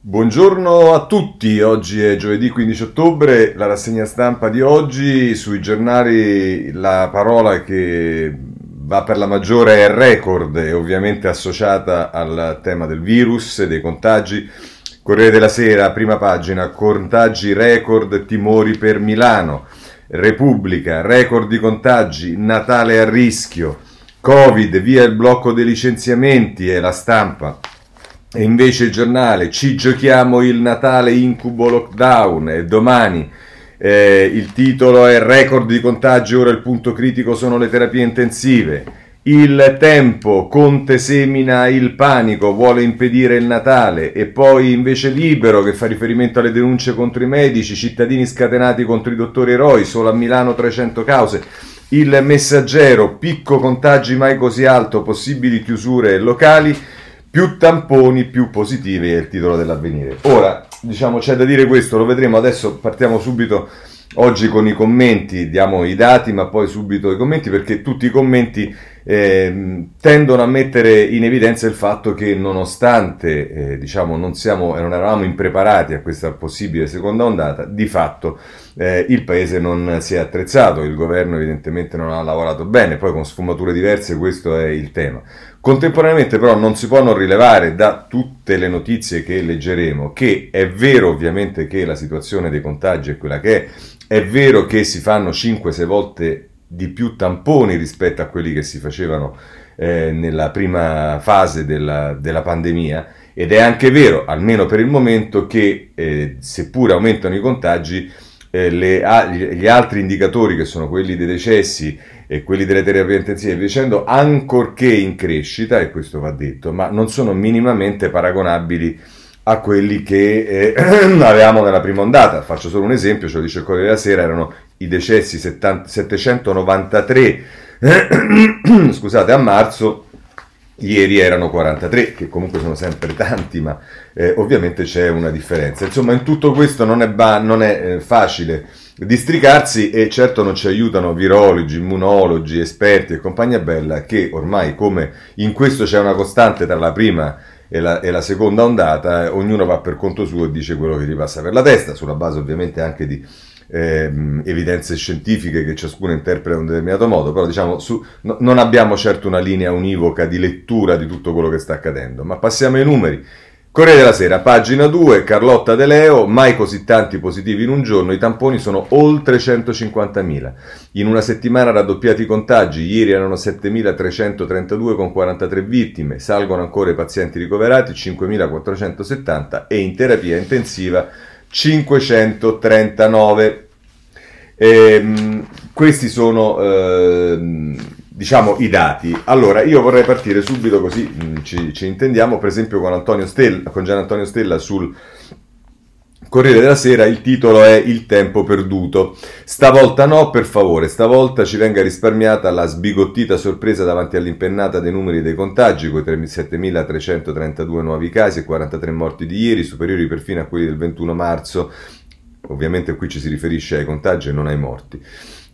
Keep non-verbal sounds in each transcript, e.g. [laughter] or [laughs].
Buongiorno a tutti, oggi è giovedì 15 ottobre, la rassegna stampa di oggi, sui giornali la parola che va per la maggiore è record, è ovviamente associata al tema del virus, dei contagi. Corriere della Sera, prima pagina, contagi record, timori per Milano. Repubblica, record di contagi, Natale a rischio. Covid, via il blocco dei licenziamenti e la stampa. E invece il giornale, ci giochiamo il Natale incubo lockdown e domani eh, il titolo è record di contagi, ora il punto critico sono le terapie intensive. Il tempo, Conte semina il panico, vuole impedire il Natale e poi invece Libero che fa riferimento alle denunce contro i medici, cittadini scatenati contro i dottori eroi, solo a Milano 300 cause. Il messaggero, picco contagi mai così alto, possibili chiusure locali. Più tamponi, più positivi è il titolo dell'avvenire. Ora, diciamo, c'è da dire questo, lo vedremo adesso, partiamo subito oggi con i commenti, diamo i dati, ma poi subito i commenti, perché tutti i commenti eh, tendono a mettere in evidenza il fatto che nonostante eh, diciamo, non, siamo, non eravamo impreparati a questa possibile seconda ondata, di fatto eh, il paese non si è attrezzato, il governo evidentemente non ha lavorato bene, poi con sfumature diverse questo è il tema. Contemporaneamente però non si può non rilevare da tutte le notizie che leggeremo che è vero ovviamente che la situazione dei contagi è quella che è, è vero che si fanno 5-6 volte di più tamponi rispetto a quelli che si facevano eh, nella prima fase della, della, pandemia. Ed è anche vero, almeno per il momento, che eh, seppure aumentano i contagi, eh, le, gli altri indicatori che sono quelli dei decessi e quelli delle terapie intensive dicendo ancorché in crescita, e questo va detto, ma non sono minimamente paragonabili a quelli che eh, [clears throat] avevamo nella prima ondata. Faccio solo un esempio, ce lo dice il Corriere della Sera, erano i decessi 70, 793 [clears throat] scusate, a marzo, ieri erano 43, che comunque sono sempre tanti, ma eh, ovviamente c'è una differenza. Insomma, in tutto questo non è, ba- non è eh, facile districarsi e certo non ci aiutano virologi, immunologi, esperti e compagnia bella che ormai come in questo c'è una costante tra la prima e la, e la seconda ondata, eh, ognuno va per conto suo e dice quello che gli passa per la testa, sulla base ovviamente anche di eh, evidenze scientifiche che ciascuno interpreta in un determinato modo, però diciamo su, no, non abbiamo certo una linea univoca di lettura di tutto quello che sta accadendo, ma passiamo ai numeri. Corriere della Sera, pagina 2, Carlotta De Leo, mai così tanti positivi in un giorno, i tamponi sono oltre 150.000. In una settimana raddoppiati i contagi, ieri erano 7.332 con 43 vittime, salgono ancora i pazienti ricoverati, 5.470 e in terapia intensiva 539. Ehm, questi sono... Ehm, diciamo, i dati. Allora, io vorrei partire subito così mh, mm, ci, ci, intendiamo, per esempio con, Antonio Stella, con Gian Antonio Stella sul Corriere della Sera, il titolo è Il tempo perduto. Stavolta no, per favore, stavolta ci venga risparmiata la sbigottita sorpresa davanti all'impennata dei numeri dei contagi, con 7.332 nuovi casi e 43 morti di ieri, superiori perfino a quelli del 21 marzo. Ovviamente qui ci si riferisce ai contagi e non ai morti.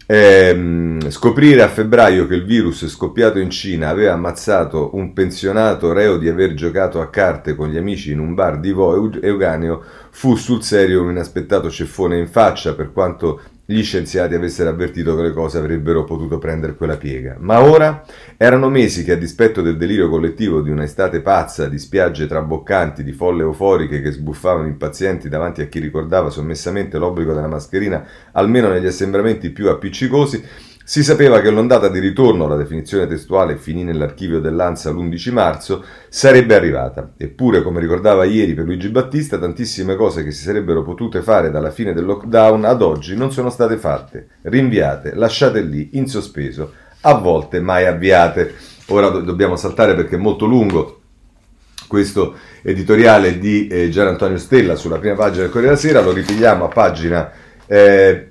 Eh, scoprire a febbraio che il virus scoppiato in Cina aveva ammazzato un pensionato reo di aver giocato a carte con gli amici in un bar di Vo Euganeo fu sul serio un inaspettato ceffone in faccia per quanto gli scienziati avessero avvertito che le cose avrebbero potuto prendere quella piega. Ma ora erano mesi che, a dispetto del delirio collettivo di un'estate pazza, di spiagge traboccanti, di folle euforiche che sbuffavano impazienti davanti a chi ricordava sommessamente l'obbligo della mascherina, almeno negli assembramenti più appiccicosi, si sapeva che l'ondata di ritorno, la definizione testuale finì nell'archivio dell'ANSA l'11 marzo, sarebbe arrivata. Eppure, come ricordava ieri per Luigi Battista, tantissime cose che si sarebbero potute fare dalla fine del lockdown ad oggi non sono state fatte, rinviate, lasciate lì, in sospeso, a volte mai avviate. Ora do- dobbiamo saltare perché è molto lungo questo editoriale di eh, Gian Antonio Stella sulla prima pagina del Corriere della Sera, lo ripigliamo a pagina... Eh,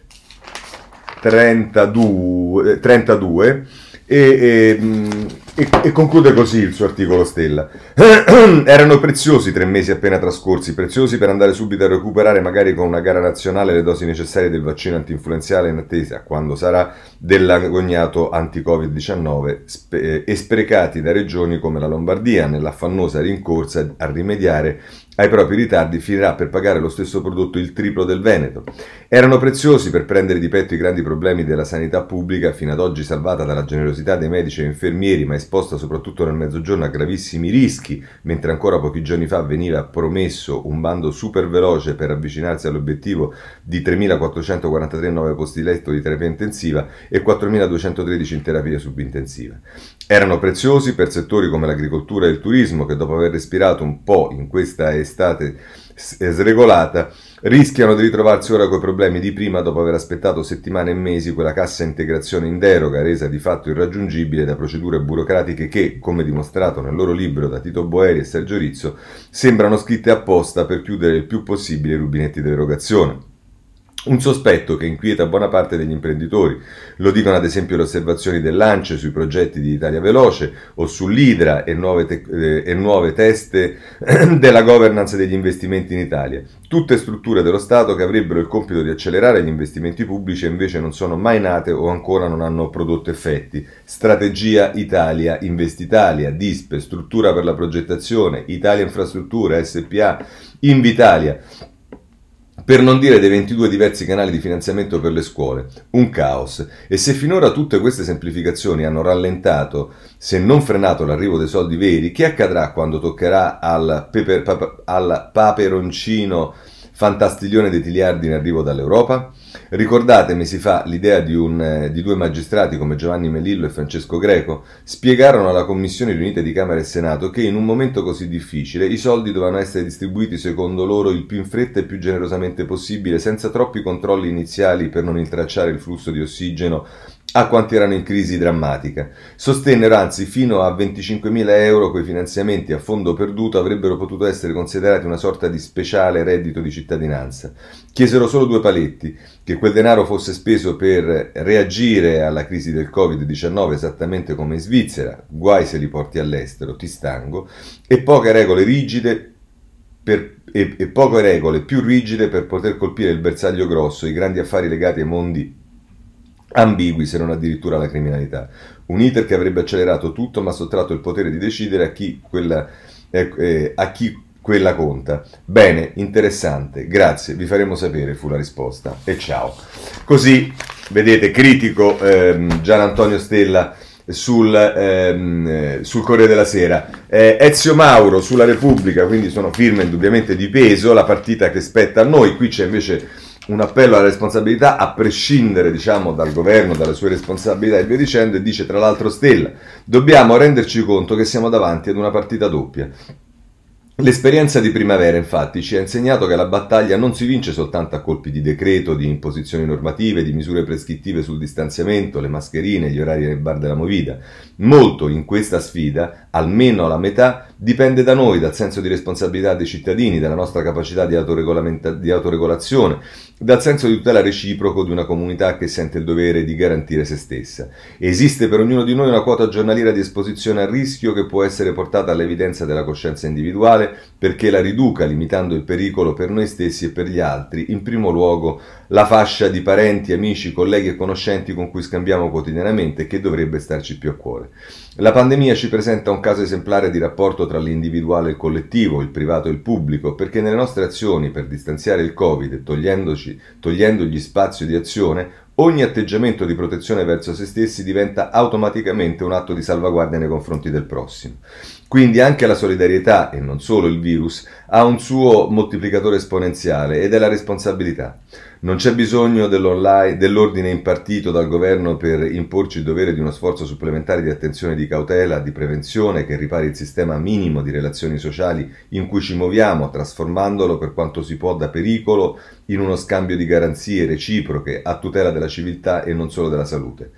32, 32 e, e E, e, conclude così il suo articolo Stella. [clears throat] Erano preziosi tre mesi appena trascorsi, preziosi per andare subito a recuperare magari con una gara nazionale le dosi necessarie del vaccino antinfluenzale in attesa, quando sarà, dell'agognato anti-Covid-19 spe- eh, e sprecati da regioni come la Lombardia nell'affannosa rincorsa a rimediare ai propri ritardi finirà per pagare lo stesso prodotto il triplo del Veneto. Erano preziosi per prendere di petto i grandi problemi della sanità pubblica, fino ad oggi salvata dalla generosità dei medici e infermieri, ma esposta soprattutto nel mezzogiorno a gravissimi rischi, mentre ancora pochi giorni fa veniva promesso un bando super veloce per avvicinarsi all'obiettivo di 3.443 nuovi posti letto di terapia intensiva e 4.213 in terapia subintensiva. Erano preziosi per settori come l'agricoltura e il turismo che dopo aver respirato un po' in questa estate sregolata rischiano di ritrovarsi ora coi problemi di prima dopo aver aspettato settimane e mesi quella cassa integrazione in deroga resa di fatto irraggiungibile da procedure burocratiche che, come dimostrato nel loro libro da Tito Boeri e Sergio Rizzo, sembrano scritte apposta per chiudere il più possibile i rubinetti d'erogazione. Un sospetto che inquieta buona parte degli imprenditori. Lo dicono ad esempio le osservazioni dell'ANCE sui progetti di Italia Veloce o sull'Idra e nuove, te- eh, e nuove teste [clears throat] della governance degli investimenti in Italia. Tutte strutture dello Stato che avrebbero il compito di accelerare gli investimenti pubblici e invece non sono mai nate o ancora non hanno prodotto effetti. Strategia Italia, Investitalia, DISPE, Struttura per la progettazione, Italia Infrastruttura, SPA, Invitalia per non dire dei 22 diversi canali di finanziamento per le scuole. Un caos. E se finora tutte queste semplificazioni hanno rallentato, se non frenato l'arrivo dei soldi veri, che accadrà quando toccherà al, peper, papa, al paperoncino fantastiglione dei tiliardi in arrivo dall'Europa? Ricordate mesi fa l'idea di, un, eh, di, due magistrati come Giovanni Melillo e Francesco Greco? Spiegarono alla Commissione riunite di Camera e Senato che in un momento così difficile i soldi dovevano essere distribuiti secondo loro il più in fretta e più generosamente possibile, senza troppi controlli iniziali per non intracciare il flusso di ossigeno a quanti erano in crisi drammatica. Sostennero anzi fino a 25.000 euro quei finanziamenti a fondo perduto avrebbero potuto essere considerati una sorta di speciale reddito di cittadinanza. Chiesero solo due paletti, che quel denaro fosse speso per reagire alla crisi del Covid-19 esattamente come in Svizzera, guai se li porti all'estero, ti stango, e poche regole rigide per, e, poche regole più rigide per poter colpire il bersaglio grosso, i grandi affari legati ai mondi ambigui se non addirittura la criminalità. Un iter che avrebbe accelerato tutto ma sottratto il potere di decidere a chi quella, eh, eh, a chi quella conta. Bene, interessante, grazie, vi faremo sapere, fu la risposta. E ciao. Così, vedete, critico ehm, Gian Antonio Stella sul, ehm, sul Corriere della Sera. Eh, Ezio Mauro sulla Repubblica, quindi sono firme indubbiamente di peso, la partita che spetta a noi, qui c'è invece un appello alla responsabilità a prescindere diciamo, dal governo, dalle sue responsabilità e via dicendo, e dice tra l'altro Stella, dobbiamo renderci conto che siamo davanti ad una partita doppia. L'esperienza di primavera, infatti, ci ha insegnato che la battaglia non si vince soltanto a colpi di decreto, di imposizioni normative, di misure prescrittive sul distanziamento, le mascherine, gli orari nel bar della movida. Molto in questa sfida, almeno la metà, dipende da noi, dal senso di responsabilità dei cittadini, dalla nostra capacità di, di autoregolazione, dal senso di tutela reciproco di una comunità che sente il dovere di garantire se stessa. Esiste per ognuno di noi una quota giornaliera di esposizione al rischio che può essere portata all'evidenza della coscienza individuale perché la riduca limitando il pericolo per noi stessi e per gli altri, in primo luogo la fascia di parenti, amici, colleghi e conoscenti con cui scambiamo quotidianamente e che dovrebbe starci più a cuore. La pandemia ci presenta un caso esemplare di rapporto tra l'individuale e il collettivo, il privato e il pubblico, perché nelle nostre azioni per distanziare il Covid, togliendogli spazio di azione, ogni atteggiamento di protezione verso se stessi diventa automaticamente un atto di salvaguardia nei confronti del prossimo. Quindi anche la solidarietà, e non solo il virus, ha un suo moltiplicatore esponenziale ed è la responsabilità. Non c'è bisogno dell'ordine impartito dal governo per imporci il dovere di uno sforzo supplementare di attenzione, di cautela, di prevenzione che ripari il sistema minimo di relazioni sociali in cui ci muoviamo, trasformandolo per quanto si può da pericolo in uno scambio di garanzie reciproche a tutela della civiltà e non solo della salute.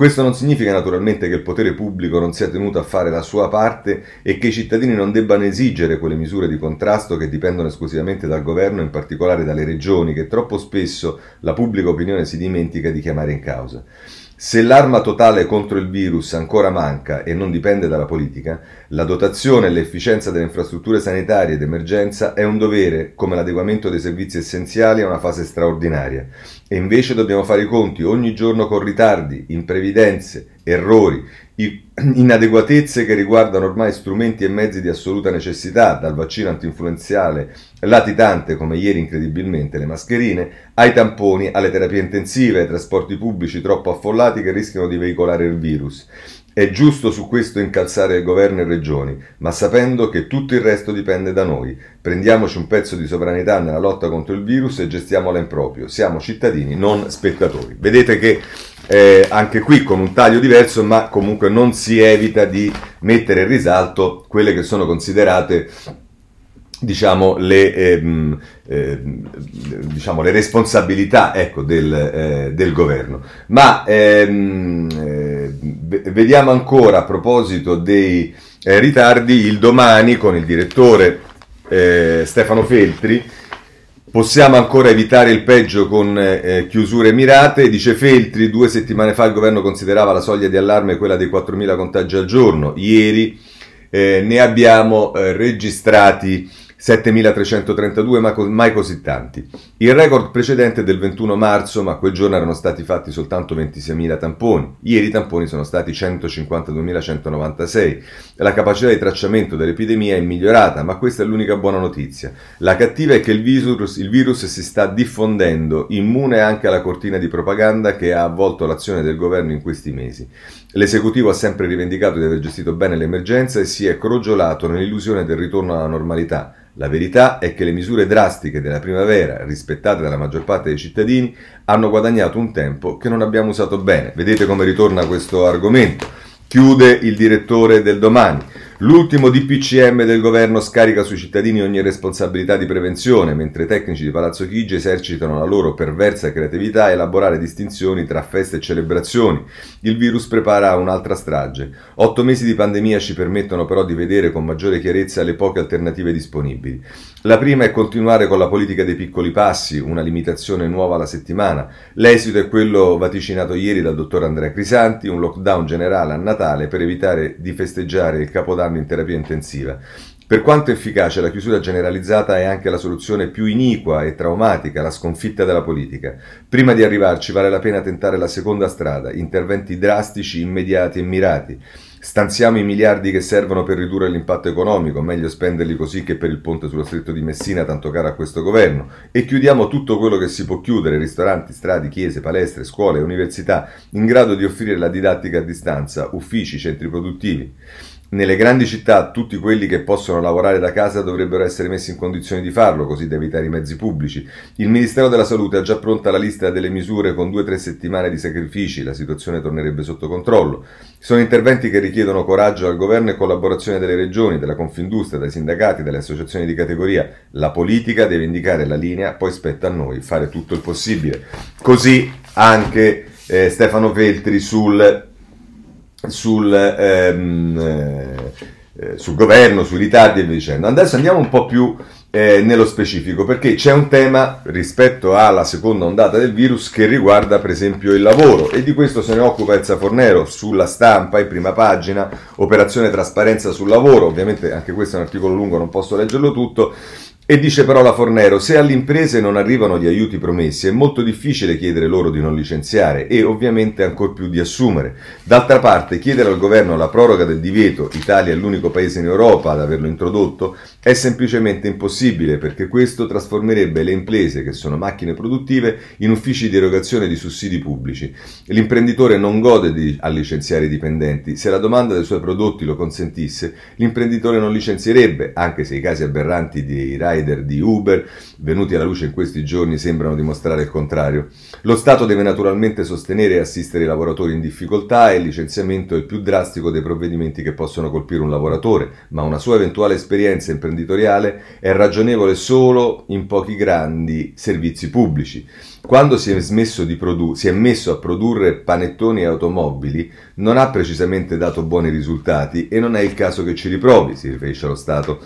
Questo non significa naturalmente che il potere pubblico non sia tenuto a fare la sua parte e che i cittadini non debbano esigere quelle misure di contrasto che dipendono esclusivamente dal governo, in particolare dalle regioni, che troppo spesso la pubblica opinione si dimentica di chiamare in causa. Se l'arma totale contro il virus ancora manca e non dipende dalla politica, la dotazione e l'efficienza delle infrastrutture sanitarie d'emergenza è un dovere, come l'adeguamento dei servizi essenziali a una fase straordinaria. E invece dobbiamo fare i conti ogni giorno con ritardi, imprevidenze, errori, inadeguatezze che riguardano ormai strumenti e mezzi di assoluta necessità, dal vaccino antinfluenzale latitante come ieri incredibilmente le mascherine, ai tamponi, alle terapie intensive, ai trasporti pubblici troppo affollati che rischiano di veicolare il virus. È giusto su questo incalzare il governo e regioni, ma sapendo che tutto il resto dipende da noi. Prendiamoci un pezzo di sovranità nella lotta contro il virus e gestiamola in proprio. Siamo cittadini, non spettatori. Vedete che eh, anche qui con un taglio diverso, ma comunque non si evita di mettere in risalto quelle che sono considerate diciamo, le, ehm, eh, diciamo, le responsabilità ecco, del, eh, del, governo. Ma ehm, eh, vediamo ancora a proposito dei eh, ritardi il domani con il direttore eh, Stefano Feltri. Possiamo ancora evitare il peggio con eh, chiusure mirate, dice Feltri, due settimane fa il governo considerava la soglia di allarme quella dei 4.000 contagi al giorno, ieri ne abbiamo registrati 7.332, ma mai così tanti. Il record precedente è del 21 marzo, ma quel giorno erano stati fatti soltanto 26.000 tamponi. Ieri i tamponi sono stati 152.196. La capacità di tracciamento dell'epidemia è migliorata, ma questa è l'unica buona notizia. La cattiva è che il virus, il virus si sta diffondendo, immune anche alla cortina di propaganda che ha avvolto l'azione del governo in questi mesi. L'esecutivo ha sempre rivendicato di aver gestito bene l'emergenza e si è crogiolato nell'illusione del ritorno alla normalità la verità è che le misure drastiche della primavera, rispettate dalla maggior parte dei cittadini, hanno guadagnato un tempo che non abbiamo usato bene. Vedete come ritorna questo argomento. Chiude il direttore del domani. L'ultimo DPCM del governo scarica sui cittadini ogni responsabilità di prevenzione, mentre i tecnici di Palazzo Chigi esercitano la loro perversa creatività a elaborare distinzioni tra feste e celebrazioni. Il virus prepara un'altra strage. Otto mesi di pandemia ci permettono però di vedere con maggiore chiarezza le poche alternative disponibili. La prima è continuare con la politica dei piccoli passi, una limitazione nuova alla settimana. L'esito è quello vaticinato ieri dal dottor Andrea Crisanti, un lockdown generale a Natale per evitare di festeggiare il Capodanno in terapia intensiva. Per quanto efficace, la chiusura generalizzata è anche la soluzione più iniqua e traumatica, la sconfitta della politica. Prima di arrivarci vale la pena tentare la seconda strada, interventi drastici, immediati e mirati. Stanziamo i miliardi che servono per ridurre l'impatto economico, meglio spenderli così che per il ponte sullo stretto di Messina, tanto caro a questo governo, e chiudiamo tutto quello che si può chiudere, ristoranti, strade, chiese, palestre, scuole, università, in grado di offrire la didattica a distanza, uffici, centri produttivi. Nelle grandi città tutti quelli che possono lavorare da casa dovrebbero essere messi in condizione di farlo, così da evitare i mezzi pubblici. Il Ministero della Salute ha già pronta la lista delle misure con due o tre settimane di sacrifici, la situazione tornerebbe sotto controllo. Sono interventi che richiedono coraggio al governo e collaborazione delle regioni, della Confindustria, dai sindacati, dalle associazioni di categoria. La politica deve indicare la linea, poi spetta a noi fare tutto il possibile. Così anche eh, Stefano Feltri sul sul, ehm, eh, sul governo, sui ritardi e via dicendo. Adesso andiamo un po' più eh, nello specifico perché c'è un tema rispetto alla seconda ondata del virus che riguarda per esempio il lavoro e di questo se ne occupa Elsa Fornero sulla stampa in prima pagina, operazione trasparenza sul lavoro, ovviamente anche questo è un articolo lungo, non posso leggerlo tutto e dice però la Fornero, se alle imprese non arrivano gli aiuti promessi è molto difficile chiedere loro di non licenziare e ovviamente ancor più di assumere. D'altra parte chiedere al governo la proroga del divieto, Italia è l'unico paese in Europa ad averlo introdotto, è semplicemente impossibile perché questo trasformerebbe le imprese, che sono macchine produttive, in uffici di erogazione di sussidi pubblici. L'imprenditore non gode di, a licenziare i dipendenti. Se la domanda dei suoi prodotti lo consentisse, l'imprenditore non licenzierebbe, anche se i casi aberranti di RAI rider di Uber, venuti alla luce in questi giorni, sembrano dimostrare il contrario. Lo Stato deve naturalmente sostenere e assistere i lavoratori in difficoltà e il licenziamento è il più drastico dei provvedimenti che possono colpire un lavoratore, ma una sua eventuale esperienza imprenditoriale è ragionevole solo in pochi grandi servizi pubblici. Quando si è, produ- si è messo a produrre panettoni e automobili, non ha precisamente dato buoni risultati e non è il caso che ci riprovi, si riferisce allo Stato.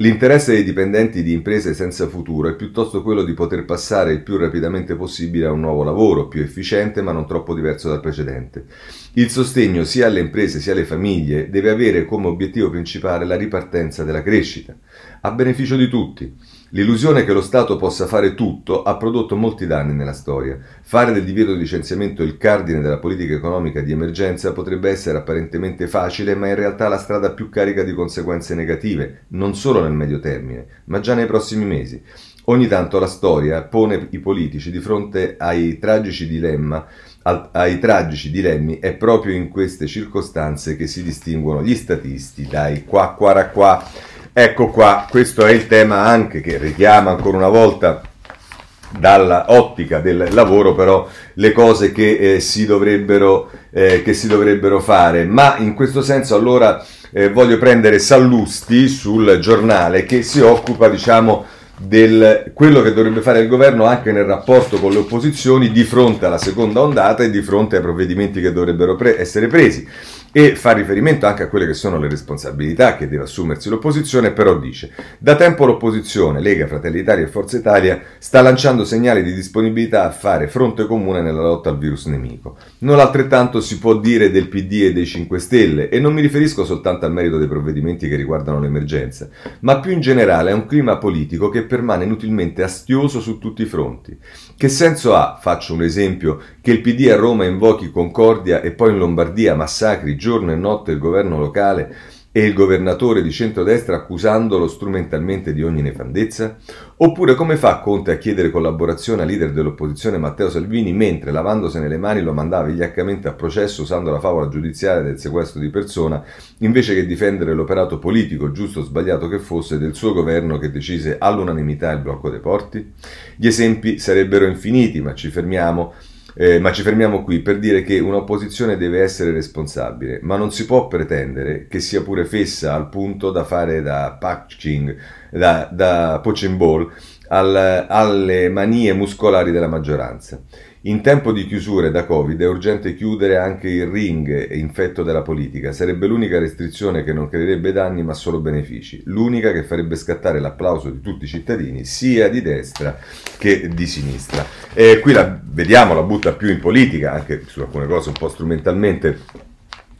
L'interesse dei dipendenti di imprese senza futuro è piuttosto quello di poter passare il più rapidamente possibile a un nuovo lavoro, più efficiente ma non troppo diverso dal precedente. Il sostegno sia alle imprese sia alle famiglie deve avere come obiettivo principale la ripartenza della crescita, a beneficio di tutti. L'illusione che lo Stato possa fare tutto ha prodotto molti danni nella storia. Fare del divieto di licenziamento il cardine della politica economica di emergenza potrebbe essere apparentemente facile, ma in realtà la strada più carica di conseguenze negative, non solo nel medio termine, ma già nei prossimi mesi. Ogni tanto la storia pone i politici di fronte ai tragici dilemma ai tragici dilemmi è proprio in queste circostanze che si distinguono gli statisti dai qua qua qua Ecco qua, questo è il tema anche che richiama ancora una volta dalla ottica del lavoro però le cose che, eh, si, dovrebbero, eh, che si dovrebbero fare. Ma in questo senso allora eh, voglio prendere Sallusti sul giornale che si occupa diciamo del quello che dovrebbe fare il governo anche nel rapporto con le opposizioni di fronte alla seconda ondata e di fronte ai provvedimenti che dovrebbero pre- essere presi e fa riferimento anche a quelle che sono le responsabilità che deve assumersi l'opposizione, però dice da tempo l'opposizione, Lega, Fratelli d'Italia e Forza Italia, sta lanciando segnali di disponibilità a fare fronte comune nella lotta al virus nemico. Non altrettanto si può dire del PD e dei 5 Stelle e non mi riferisco soltanto al merito dei provvedimenti che riguardano l'emergenza, ma più in generale a un clima politico che permane inutilmente astioso su tutti i fronti. Che senso ha, faccio un esempio, che il PD a Roma invochi concordia e poi in Lombardia massacri giorno e notte il governo locale e il governatore di centrodestra accusandolo strumentalmente di ogni nefandezza? Oppure come fa Conte a chiedere collaborazione al leader dell'opposizione Matteo Salvini mentre lavandosene le mani lo mandava vigliaccamente a processo usando la favola giudiziaria del sequestro di persona invece che difendere l'operato politico, giusto o sbagliato che fosse, del suo governo che decise all'unanimità il blocco dei porti? Gli esempi sarebbero infiniti, ma ci fermiamo eh, ma ci fermiamo qui per dire che un'opposizione deve essere responsabile, ma non si può pretendere che sia pure fessa al punto da fare da patching, da, da poach ball al, alle manie muscolari della maggioranza. In tempo di chiusure da Covid è urgente chiudere anche il ring infetto della politica. Sarebbe l'unica restrizione che non creerebbe danni ma solo benefici. L'unica che farebbe scattare l'applauso di tutti i cittadini, sia di destra che di sinistra. E qui la vediamo, la butta più in politica, anche su alcune cose un po' strumentalmente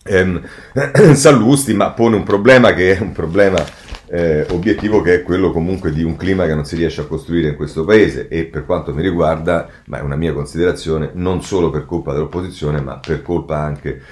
ehm, [clears throat] Sallusti, ma pone un problema che è un problema eh, obiettivo che è quello comunque di un clima che non si riesce a costruire in questo paese e per quanto mi riguarda, ma è una mia considerazione, non solo per colpa dell'opposizione, ma per colpa anche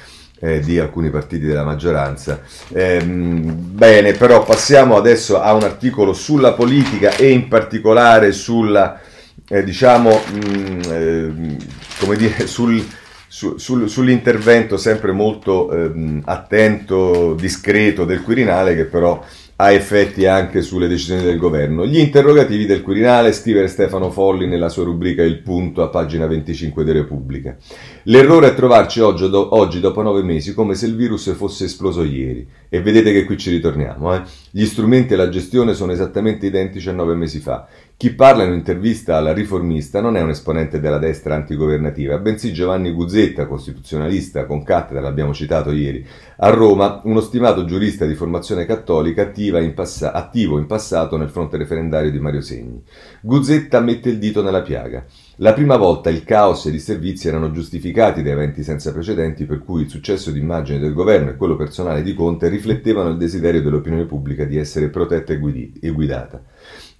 eh, di alcuni partiti della maggioranza. Eh, bene, però passiamo adesso a un articolo sulla politica e in particolare sulla, eh, diciamo, mh, mm, eh, come dire, sul su, sul, sull'intervento sempre molto ehm, attento, discreto del Quirinale che però ha effetti anche sulle decisioni del governo. Gli interrogativi del Quirinale, scrive Stefano Folli nella sua rubrica Il Punto a pagina 25 di Repubblica. L'errore è trovarci oggi, do, oggi, dopo nove mesi, come se il virus fosse esploso ieri. E vedete che qui ci ritorniamo. Eh? Gli strumenti e la gestione sono esattamente identici a nove mesi fa. Chi parla in un'intervista alla riformista non è un esponente della destra antigovernativa, bensì Giovanni Guzzetta, costituzionalista con cattedra, l'abbiamo citato ieri, a Roma, uno stimato giurista di formazione cattolica in passa- attivo in passato nel fronte referendario di Mario Segni. Guzzetta mette il dito nella piaga. La prima volta il caos e i disservizi erano giustificati da eventi senza precedenti per cui il successo d'immagine del governo e quello personale di Conte riflettevano il desiderio dell'opinione pubblica di essere protetta e guidata.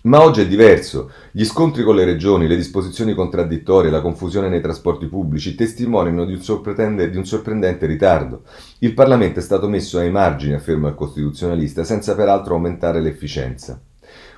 Ma oggi è diverso. Gli scontri con le regioni, le disposizioni contraddittorie, la confusione nei trasporti pubblici testimoniano di un, di un, sorprendente ritardo. Il Parlamento è stato messo ai margini, afferma il costituzionalista, senza peraltro aumentare l'efficienza.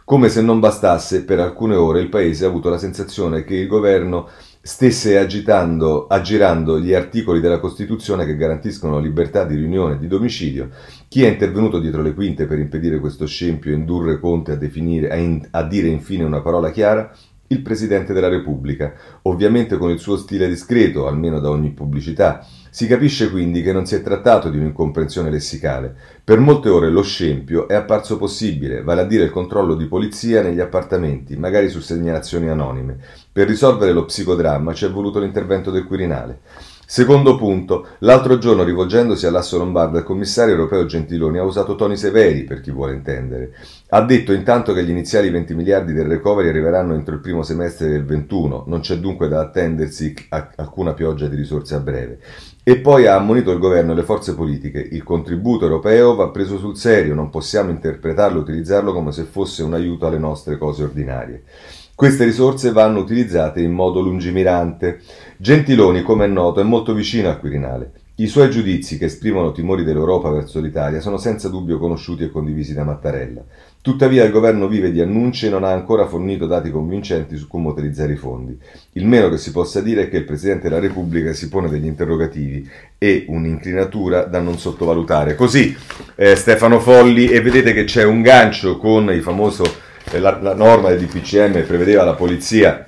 Come se non bastasse, per alcune ore il Paese ha avuto la sensazione che il governo stesse agitando, aggirando gli articoli della Costituzione che garantiscono libertà di riunione e di domicilio. Chi è intervenuto dietro le quinte per impedire questo scempio e indurre Conte a, definire, a, in, a dire infine una parola chiara? Il Presidente della Repubblica, ovviamente con il suo stile discreto, almeno da ogni pubblicità, si capisce quindi che non si è trattato di un'incomprensione lessicale. Per molte ore lo scempio è apparso possibile, vale a dire il controllo di polizia negli appartamenti, magari su segnalazioni anonime. Per risolvere lo psicodramma ci è voluto l'intervento del Quirinale. Secondo punto, l'altro giorno rivolgendosi all'asso lombardo il commissario europeo Gentiloni ha usato toni severi, per chi vuole intendere. Ha detto intanto che gli iniziali 20 miliardi del recovery arriveranno entro il primo semestre del 21, non c'è dunque da attendersi alcuna pioggia di risorse a breve. E poi ha ammonito il governo e le forze politiche. Il contributo europeo va preso sul serio, non possiamo interpretarlo e utilizzarlo come se fosse un aiuto alle nostre cose ordinarie. Queste risorse vanno utilizzate in modo lungimirante. Gentiloni, come è noto, è molto vicino al Quirinale. I suoi giudizi, che esprimono timori dell'Europa verso l'Italia, sono senza dubbio conosciuti e condivisi da Mattarella. Tuttavia il governo vive di annunci e non ha ancora fornito dati convincenti su come utilizzare i fondi. Il meno che si possa dire è che il Presidente della Repubblica si pone degli interrogativi e un'inclinatura da non sottovalutare. Così eh, Stefano Folli e vedete che c'è un gancio con il famoso, la, la norma del DPCM prevedeva la polizia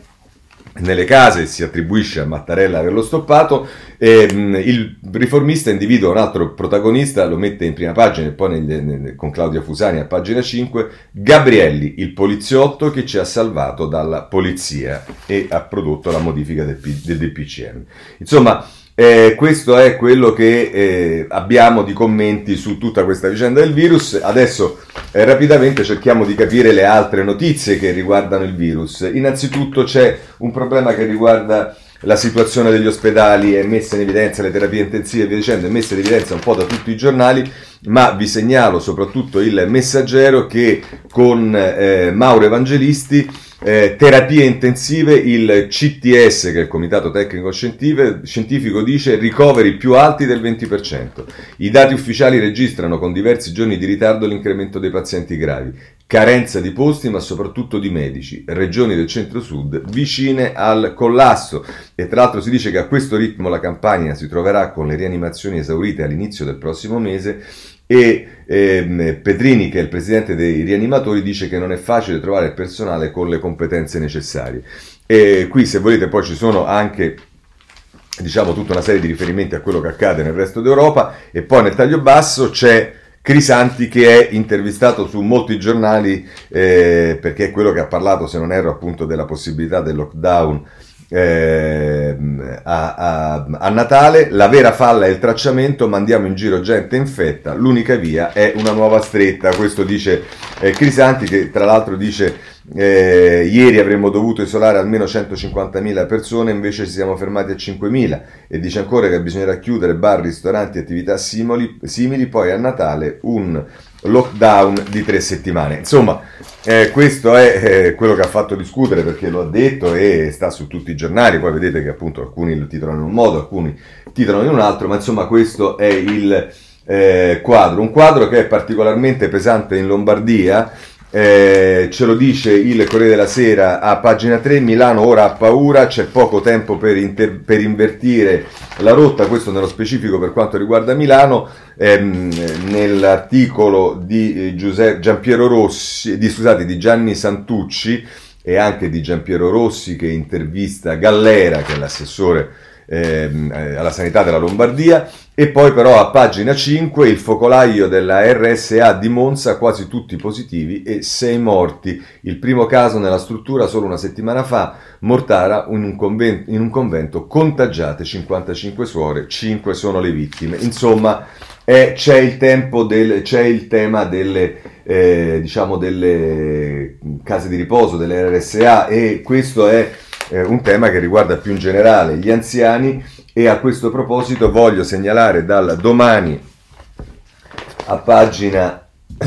nelle case si attribuisce a Mattarella averlo stoppato e, mh, il riformista individua un altro protagonista, lo mette in prima pagina e poi nel, nel, con Claudia Fusani a pagina 5, Gabrielli, il poliziotto che ci ha salvato dalla polizia e ha prodotto la modifica del, del DPCM. Insomma, eh, questo è quello che eh, abbiamo di commenti su tutta questa vicenda del virus. Adesso eh, rapidamente cerchiamo di capire le altre notizie che riguardano il virus. Innanzitutto c'è un problema che riguarda la situazione degli ospedali, è messa in evidenza le terapie intensive e via dicendo, è messa in evidenza un po' da tutti i giornali, ma vi segnalo soprattutto il messaggero che con eh, Mauro Evangelisti eh, terapie intensive, il CTS, che è il Comitato Tecnico Scientifico, dice ricoveri più alti del 20%. I dati ufficiali registrano con diversi giorni di ritardo l'incremento dei pazienti gravi. Carenza di posti, ma soprattutto di medici. Regioni del centro-sud vicine al collasso. E tra l'altro si dice che a questo ritmo la campagna si troverà con le rianimazioni esaurite all'inizio del prossimo mese e ehm, Petrini, che è il presidente dei rianimatori, dice che non è facile trovare il personale con le competenze necessarie. E qui, se volete, poi ci sono anche diciamo tutta una serie di riferimenti a quello che accade nel resto d'Europa e poi nel taglio basso c'è Crisanti che è intervistato su molti giornali eh, perché è quello che ha parlato se non erro appunto della possibilità del lockdown eh, a, a, a, Natale, la vera falla è il tracciamento, mandiamo in giro gente infetta, l'unica via è una nuova stretta, questo dice eh, Crisanti che tra l'altro dice eh, ieri avremmo dovuto isolare almeno 150.000 persone, invece ci siamo fermati a 5.000 e dice ancora che bisognerà chiudere bar, ristoranti, attività simili, simili. Poi a Natale un lockdown di tre settimane. Insomma, eh, questo è eh, quello che ha fatto discutere perché lo ha detto e sta su tutti i giornali. Poi vedete che appunto alcuni lo titolano in un modo, alcuni titolano in un altro, ma insomma questo è il eh, quadro. Un quadro che è particolarmente pesante in Lombardia eh, ce lo dice il Corriere della Sera a pagina 3, Milano ora ha paura, c'è poco tempo per, inter- per invertire la rotta, questo nello specifico per quanto riguarda Milano, ehm, nell'articolo di eh, Giuseppe, Giampiero Rossi, di, scusate, di Gianni Santucci e anche di Giampiero Rossi che intervista Gallera, che è l'assessore eh, alla sanità della Lombardia, e poi però a pagina 5 il focolaio della RSA di Monza, quasi tutti positivi e 6 morti. Il primo caso nella struttura solo una settimana fa, Mortara in un convento, in un convento contagiate 55 suore, 5 sono le vittime. Insomma, è, c'è, il del, c'è, il tema delle, eh, diciamo delle case di riposo, delle RSA e questo è eh, un tema che riguarda più in generale gli anziani e a questo proposito voglio segnalare dal domani a pagina [clears throat]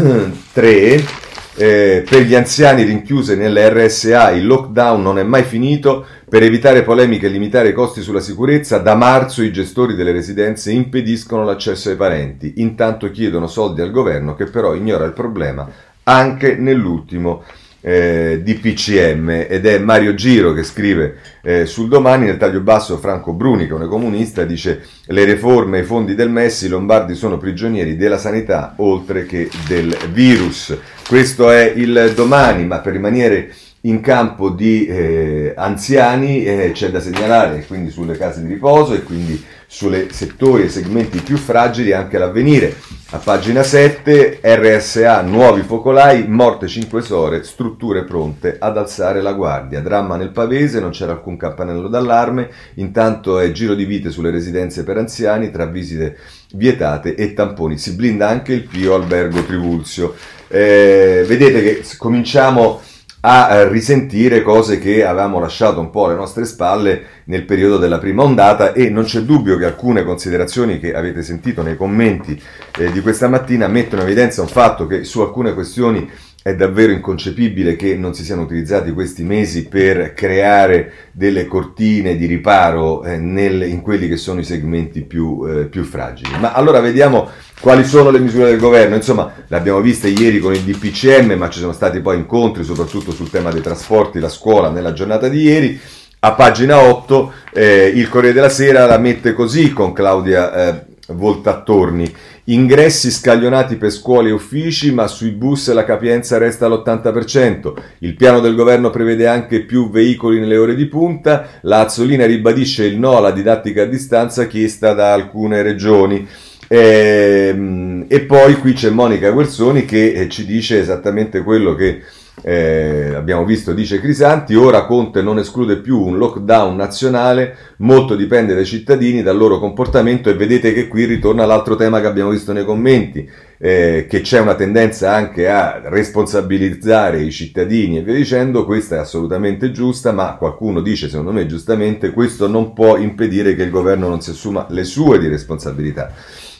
3 eh, per gli anziani rinchiusi nelle RSA il lockdown non è mai finito. Per evitare polemiche e limitare i costi sulla sicurezza, da marzo i gestori delle residenze impediscono l'accesso ai parenti. Intanto chiedono soldi al governo che però ignora il problema anche nell'ultimo eh, di PCM ed è Mario Giro che scrive eh, sul domani nel taglio basso Franco Bruni che è un economista dice le riforme e i fondi del Messi i lombardi sono prigionieri della sanità oltre che del virus questo è il domani ma per rimanere in campo di eh, anziani eh, c'è da segnalare quindi sulle case di riposo e quindi sulle settori e segmenti più fragili anche l'avvenire a pagina 7, RSA, nuovi focolai, morte 5 sore, strutture pronte ad alzare la guardia. Dramma nel Pavese, non c'era alcun campanello d'allarme, intanto è giro di vite sulle residenze per anziani, tra visite vietate e tamponi. Si blinda anche il Pio Albergo Trivulzio. eh, vedete che cominciamo a risentire cose che avevamo lasciato un po' alle nostre spalle nel periodo della prima ondata e non c'è dubbio che alcune considerazioni che avete sentito nei commenti eh, di questa mattina mettono in evidenza un fatto che su alcune questioni è davvero inconcepibile che non si siano utilizzati questi mesi per creare delle cortine di riparo eh, nel, in quelli che sono i segmenti più, eh, più, fragili. Ma allora vediamo quali sono le misure del governo. Insomma, le abbiamo viste ieri con il DPCM, ma ci sono stati poi incontri soprattutto sul tema dei trasporti, la scuola nella giornata di ieri. A pagina 8 eh, il Corriere della Sera la mette così con Claudia eh, Voltattorni. Ingressi scaglionati per scuole e uffici, ma sui bus la capienza resta all'80%. Il piano del governo prevede anche più veicoli nelle ore di punta. La Azzolina ribadisce il no alla didattica a distanza chiesta da alcune regioni. E, ehm, e poi qui c'è Monica Guersoni che eh, ci dice esattamente quello che eh, abbiamo visto, dice Crisanti, ora Conte non esclude più un lockdown nazionale, molto dipende dai cittadini, dal loro comportamento e vedete che qui ritorna l'altro tema che abbiamo visto nei commenti, eh, che c'è una tendenza anche a responsabilizzare i cittadini e via dicendo, questa è assolutamente giusta, ma qualcuno dice, secondo me giustamente, questo non può impedire che il governo non si assuma le sue di responsabilità.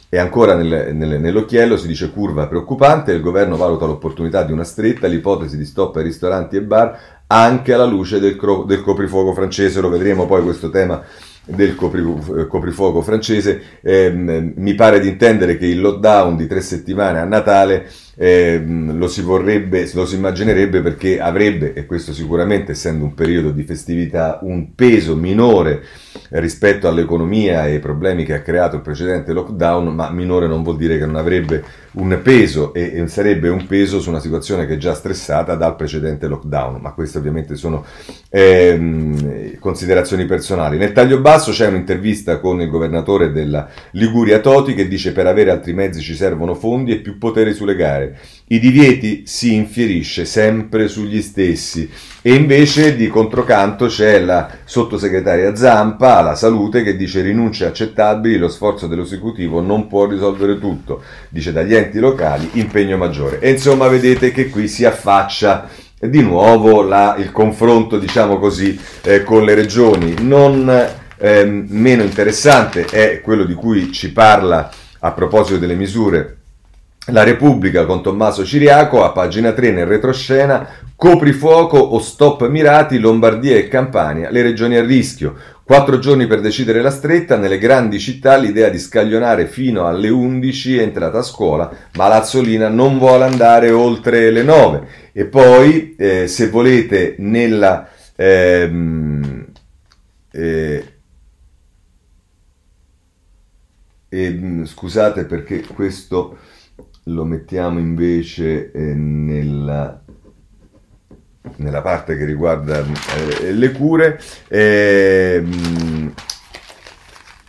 E ancora nel, nel, nell'occhiello si dice curva preoccupante, il governo valuta l'opportunità di una stretta, l'ipotesi di stop ai ristoranti e bar anche alla luce del, cro, del coprifuoco francese, lo vedremo poi questo tema del coprifuoco francese, eh, mi pare di intendere che il lockdown di tre settimane a Natale eh, lo si vorrebbe, lo si immaginerebbe perché avrebbe, e questo sicuramente essendo un periodo di festività, un peso minore rispetto all'economia e ai problemi che ha creato il precedente lockdown, ma minore non vuol dire che non avrebbe un peso e, e sarebbe un peso su una situazione che è già stressata dal precedente lockdown, ma queste ovviamente sono eh, considerazioni personali. Nel taglio basso c'è un'intervista con il governatore della Liguria Toti che dice per avere altri mezzi ci servono fondi e più potere sulle gare cambiare. I divieti si infierisce sempre sugli stessi e invece di controcanto c'è la sottosegretaria Zampa alla salute che dice rinunce accettabili, lo sforzo dell'esecutivo non può risolvere tutto, dice dagli enti locali impegno maggiore. E insomma vedete che qui si affaccia di nuovo la, il confronto, diciamo così, eh, con le regioni. Non eh, meno interessante è quello di cui ci parla a proposito delle misure la Repubblica con Tommaso Ciriaco a pagina 3 nel retroscena, coprifuoco o stop mirati, Lombardia e Campania, le regioni a rischio. Quattro giorni per decidere la stretta, nelle grandi città l'idea di scaglionare fino alle 11 è entrata a scuola, ma Lazzolina non vuole andare oltre le 9. E poi, eh, se volete, nella... Ehm, eh, eh, scusate perché questo lo mettiamo invece eh, nella, nella, parte che riguarda eh, le cure. Eh,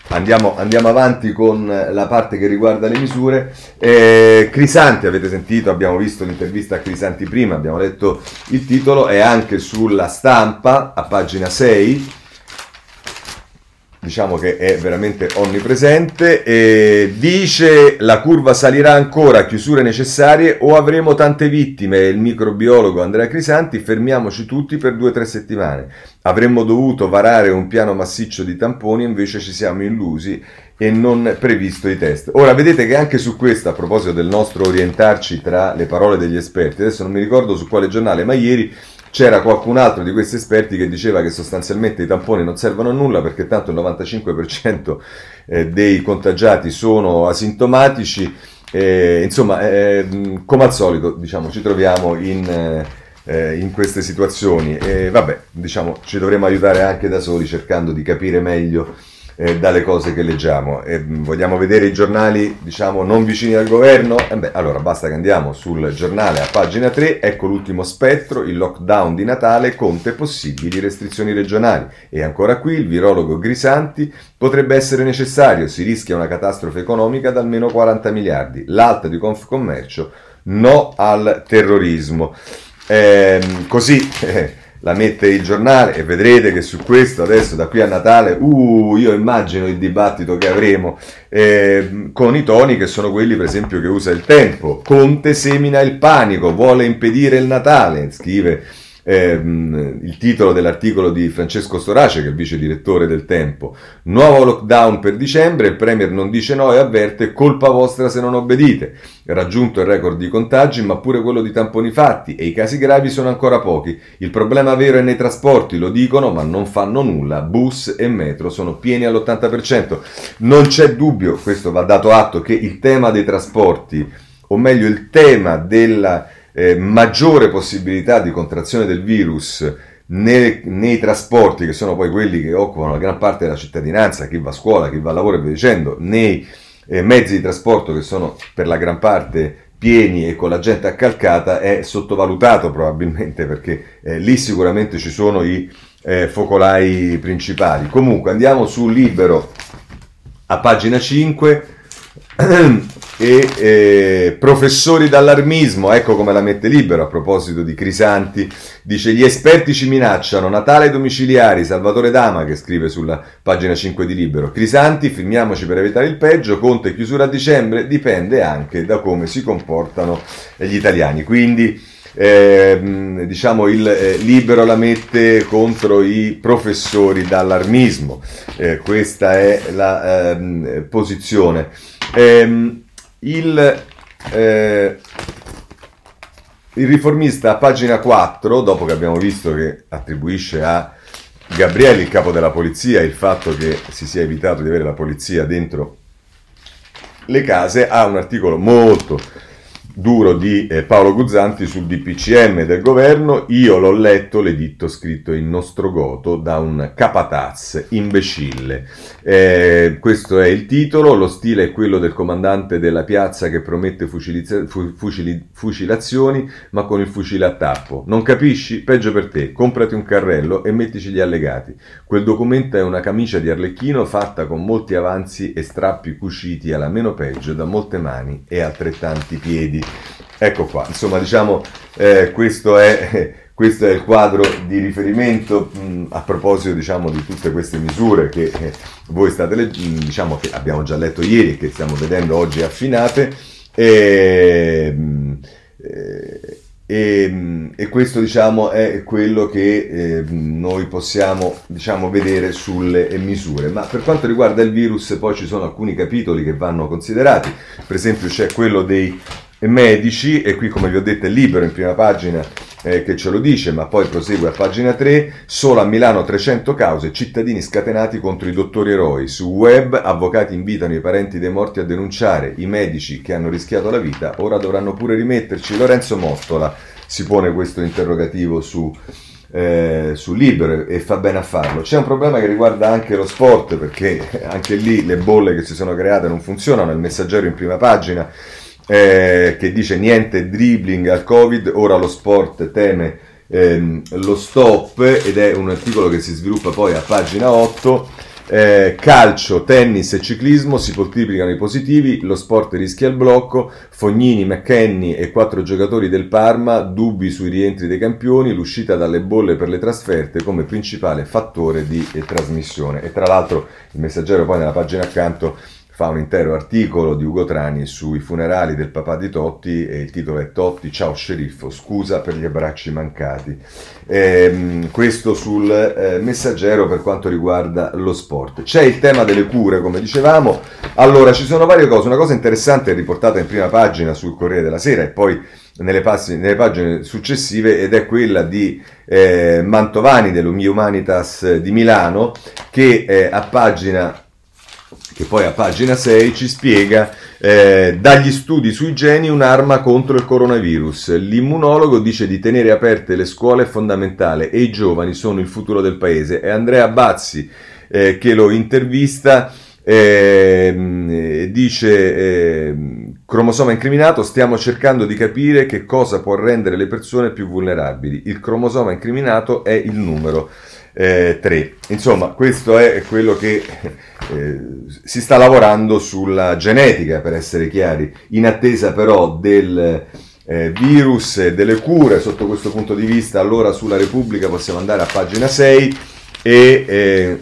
andiamo, andiamo, avanti con la parte che riguarda le misure. Eh, Crisanti, avete sentito, abbiamo visto l'intervista a Crisanti prima, abbiamo letto il titolo, è anche sulla stampa a pagina 6 diciamo che è veramente onnipresente, e dice la curva salirà ancora, chiusure necessarie o avremo tante vittime, il microbiologo Andrea Crisanti, fermiamoci tutti per due o tre settimane. Avremmo dovuto varare un piano massiccio di tamponi, invece ci siamo illusi e non previsto i test. Ora vedete che anche su questo, a proposito del nostro orientarci tra le parole degli esperti, adesso non mi ricordo su quale giornale, ma ieri c'era qualcun altro di questi esperti che diceva che sostanzialmente i tamponi non servono a nulla perché tanto il 95% eh, dei contagiati sono asintomatici. Eh, insomma, eh, come al solito, diciamo, ci troviamo in, eh, in queste situazioni e vabbè, diciamo, ci dovremo aiutare anche da soli cercando di capire meglio eh, dalle cose che leggiamo. E, mh, vogliamo vedere i giornali, diciamo, non vicini al governo? Eh beh, allora basta che andiamo sul giornale a pagina 3, ecco l'ultimo spettro, il lockdown di Natale, conte possibili restrizioni regionali. E ancora qui il virologo Grisanti potrebbe essere necessario, si rischia una catastrofe economica da almeno 40 miliardi. L'alta di Confcommercio, no al terrorismo. [laughs] Eh, così... La mette il giornale e vedrete che su questo adesso da qui a Natale, uh, io immagino il dibattito che avremo eh, con i toni che sono quelli per esempio che usa il tempo. Conte semina il panico, vuole impedire il Natale, scrive ehm, il titolo dell'articolo di Francesco Storace, che è il vice direttore del Tempo. Nuovo lockdown per dicembre, il Premier non dice no e avverte colpa vostra se non obbedite. Raggiunto il record di contagi, ma pure quello di tamponi fatti e i casi gravi sono ancora pochi. Il problema vero è nei trasporti, lo dicono, ma non fanno nulla. Bus e metro sono pieni all'80%. Non c'è dubbio, questo va dato atto, che il tema dei trasporti, o meglio il tema della eh, maggiore possibilità di contrazione del virus nei, nei, trasporti, che sono poi quelli che occupano la gran parte della cittadinanza, chi va a scuola, chi va a lavoro e via dicendo, nei eh, mezzi di trasporto che sono per la gran parte pieni e con la gente accalcata, è sottovalutato probabilmente perché eh, lì sicuramente ci sono i eh, focolai principali. Comunque andiamo su Libero a pagina 5 [clears throat] e eh, professori d'allarmismo, ecco come la mette libero a proposito di Crisanti, dice gli esperti ci minacciano, Natale domiciliari, Salvatore Dama che scrive sulla pagina 5 di Libero, Crisanti, firmiamoci per evitare il peggio, Conte chiusura a dicembre, dipende anche da come si comportano gli italiani, quindi eh, diciamo il eh, libero la mette contro i professori d'allarmismo, eh, questa è la ehm, posizione. Il, eh, il riformista a pagina 4, dopo che abbiamo visto che attribuisce a Gabriele, il capo della polizia, il fatto che si sia evitato di avere la polizia dentro le case, ha un articolo molto duro di eh, Paolo Guzzanti sul DPCM del governo, io l'ho letto, l'editto scritto in nostrogoto da un capataz imbecille. Eh, questo è il titolo, lo stile è quello del comandante della piazza che promette fucilizza- fu- fucili- fucilazioni ma con il fucile a tappo. Non capisci? Peggio per te, comprati un carrello e mettici gli allegati. Quel documento è una camicia di arlecchino fatta con molti avanzi e strappi cuciti alla meno peggio da molte mani e altrettanti piedi. Ecco qua, insomma diciamo eh, questo, è, [laughs] questo, è, il quadro di riferimento mh, a proposito diciamo di tutte queste misure che eh, voi state leggendo, diciamo che abbiamo già letto ieri e che stiamo vedendo oggi affinate e, mh, eh, e, e, questo diciamo è quello che eh, noi possiamo diciamo, vedere sulle misure. Ma per quanto riguarda il virus poi ci sono alcuni capitoli che vanno considerati, per esempio c'è quello dei medici, e qui come vi ho detto è libero in prima pagina eh, che ce lo dice, ma poi prosegue a pagina 3, solo a Milano 300 cause, cittadini scatenati contro i dottori eroi. Su web avvocati invitano i parenti dei morti a denunciare, i medici che hanno rischiato la vita ora dovranno pure rimetterci. Lorenzo Mottola si pone questo interrogativo su, eh, su Libero e fa bene a farlo. C'è un problema che riguarda anche lo sport perché anche lì le bolle che si sono create non funzionano, il messaggero in prima pagina eh, che dice niente dribbling al Covid, ora lo sport teme ehm, lo stop ed è un articolo che si sviluppa poi a pagina 8. Eh, calcio, tennis e ciclismo si moltiplicano i positivi, lo sport rischia il blocco, Fognini, McKenny e quattro giocatori del Parma, dubbi sui rientri dei campioni, l'uscita dalle bolle per le trasferte come principale fattore di eh, trasmissione. E tra l'altro il messaggero poi nella pagina accanto fa un intero articolo di Ugo Trani sui funerali del papà di Totti e il titolo è Totti, ciao sceriffo, scusa per gli abbracci mancati. Ehm, questo sul eh, messaggero per quanto riguarda lo sport. C'è il tema delle cure, come dicevamo. Allora, ci sono varie cose. Una cosa interessante è riportata in prima pagina sul Corriere della Sera e poi nelle, passi, nelle pagine successive ed è quella di eh, Mantovani dell'Umanitas di Milano che eh, a pagina che poi a pagina 6 ci spiega eh, dagli studi sui geni un'arma contro il coronavirus. L'immunologo dice di tenere aperte le scuole è fondamentale e i giovani sono il futuro del paese. È Andrea Bazzi eh, che lo intervista. Eh, dice eh, cromosoma incriminato stiamo cercando di capire che cosa può rendere le persone più vulnerabili il cromosoma incriminato è il numero eh, 3. Insomma, questo è quello che eh, si sta lavorando sulla genetica, per essere chiari, in attesa però del, eh, virus e delle cure. Sotto questo punto di vista, allora sulla Repubblica possiamo andare a pagina 6 e...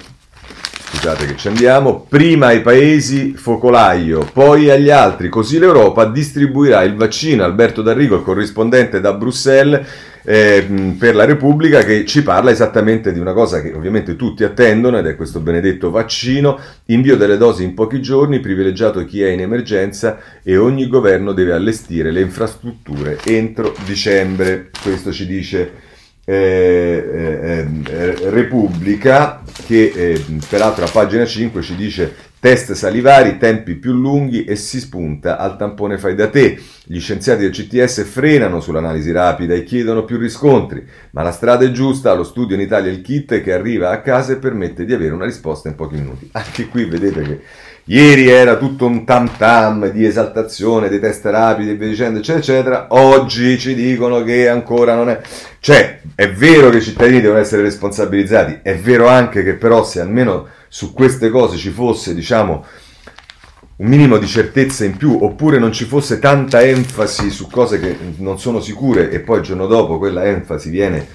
Scusate che ci andiamo, prima ai paesi focolaio, poi agli altri, così l'Europa distribuirà il vaccino. Alberto D'Arrigo, il corrispondente da Bruxelles eh, per la Repubblica, che ci parla esattamente di una cosa che ovviamente tutti attendono ed è questo benedetto vaccino, invio delle dosi in pochi giorni, privilegiato chi è in emergenza e ogni governo deve allestire le infrastrutture entro dicembre. Questo ci dice eh, eh, eh, Repubblica che peraltro a pagina 5 ci dice test salivari, tempi più lunghi e si spunta al tampone fai da te. Gli scienziati del CTS frenano sull'analisi rapida e chiedono più riscontri, ma la strada è giusta, lo studio in Italia il kit che arriva a casa e permette di avere una risposta in pochi minuti. Anche qui vedete che Ieri era tutto un tam tam di esaltazione dei test rapidi e via dicendo, eccetera, eccetera. Oggi ci dicono che ancora non è. Cioè, è vero che i cittadini devono essere responsabilizzati, è vero anche che però se almeno su queste cose ci fosse, diciamo, un minimo di certezza in più, oppure non ci fosse tanta enfasi su cose che non sono sicure e poi il giorno dopo quella enfasi viene,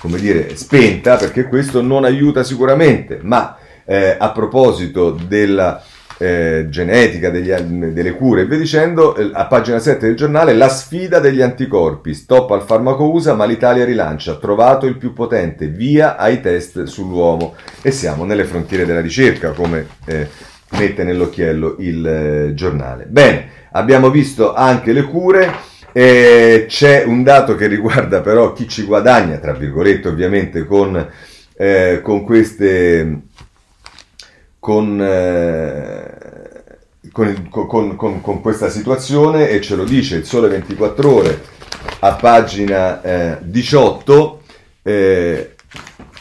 come dire, spenta, perché questo non aiuta sicuramente. Ma eh, a proposito della eh, genetica, degli, delle cure e via dicendo, eh, a pagina 7 del giornale, la sfida degli anticorpi, stop al farmaco USA ma l'Italia rilancia, trovato il più potente, via ai test sull'uomo e siamo nelle frontiere della ricerca come eh, mette nell'occhiello il eh, giornale. Bene, abbiamo visto anche le cure. C'è un dato che riguarda però chi ci guadagna, tra virgolette ovviamente, con, eh, con queste con, eh, con, con, con, questa situazione e ce lo dice il Sole 24 ore a pagina eh, 18. Eh,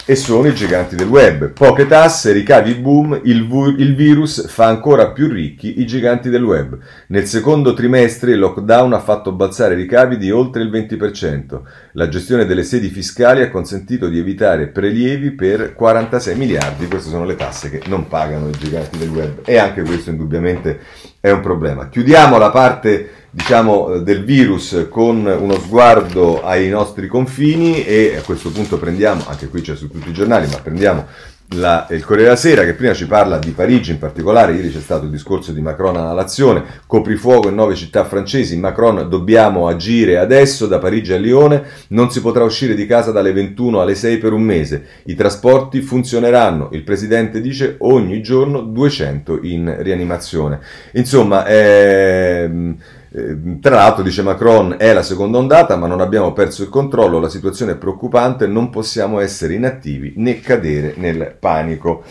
e sono i giganti del web. Poche tasse, ricavi boom, il, vu- il, virus fa ancora più ricchi i giganti del web. Nel secondo trimestre il lockdown ha fatto balzare i ricavi di oltre il 20%. La gestione delle sedi fiscali ha consentito di evitare prelievi per 46 miliardi. Queste sono le tasse che non pagano i giganti del web e anche questo indubbiamente è un problema. Chiudiamo la parte diciamo, del virus con uno sguardo ai nostri confini e a questo punto prendiamo, anche qui c'è su tutti i giornali, ma prendiamo la, il Corriere della Sera che prima ci parla di Parigi in particolare, ieri c'è stato il discorso di Macron alla nazione, coprifuoco in nove città francesi, Macron dobbiamo agire adesso da Parigi a Lione, non si potrà uscire di casa dalle 21 alle 6 per un mese, i trasporti funzioneranno, il presidente dice ogni giorno 200 in rianimazione. Insomma, ehm, eh, tra l'altro, dice Macron, è la seconda ondata, ma non abbiamo perso il controllo, la situazione è preoccupante, non possiamo essere inattivi né cadere nel panico.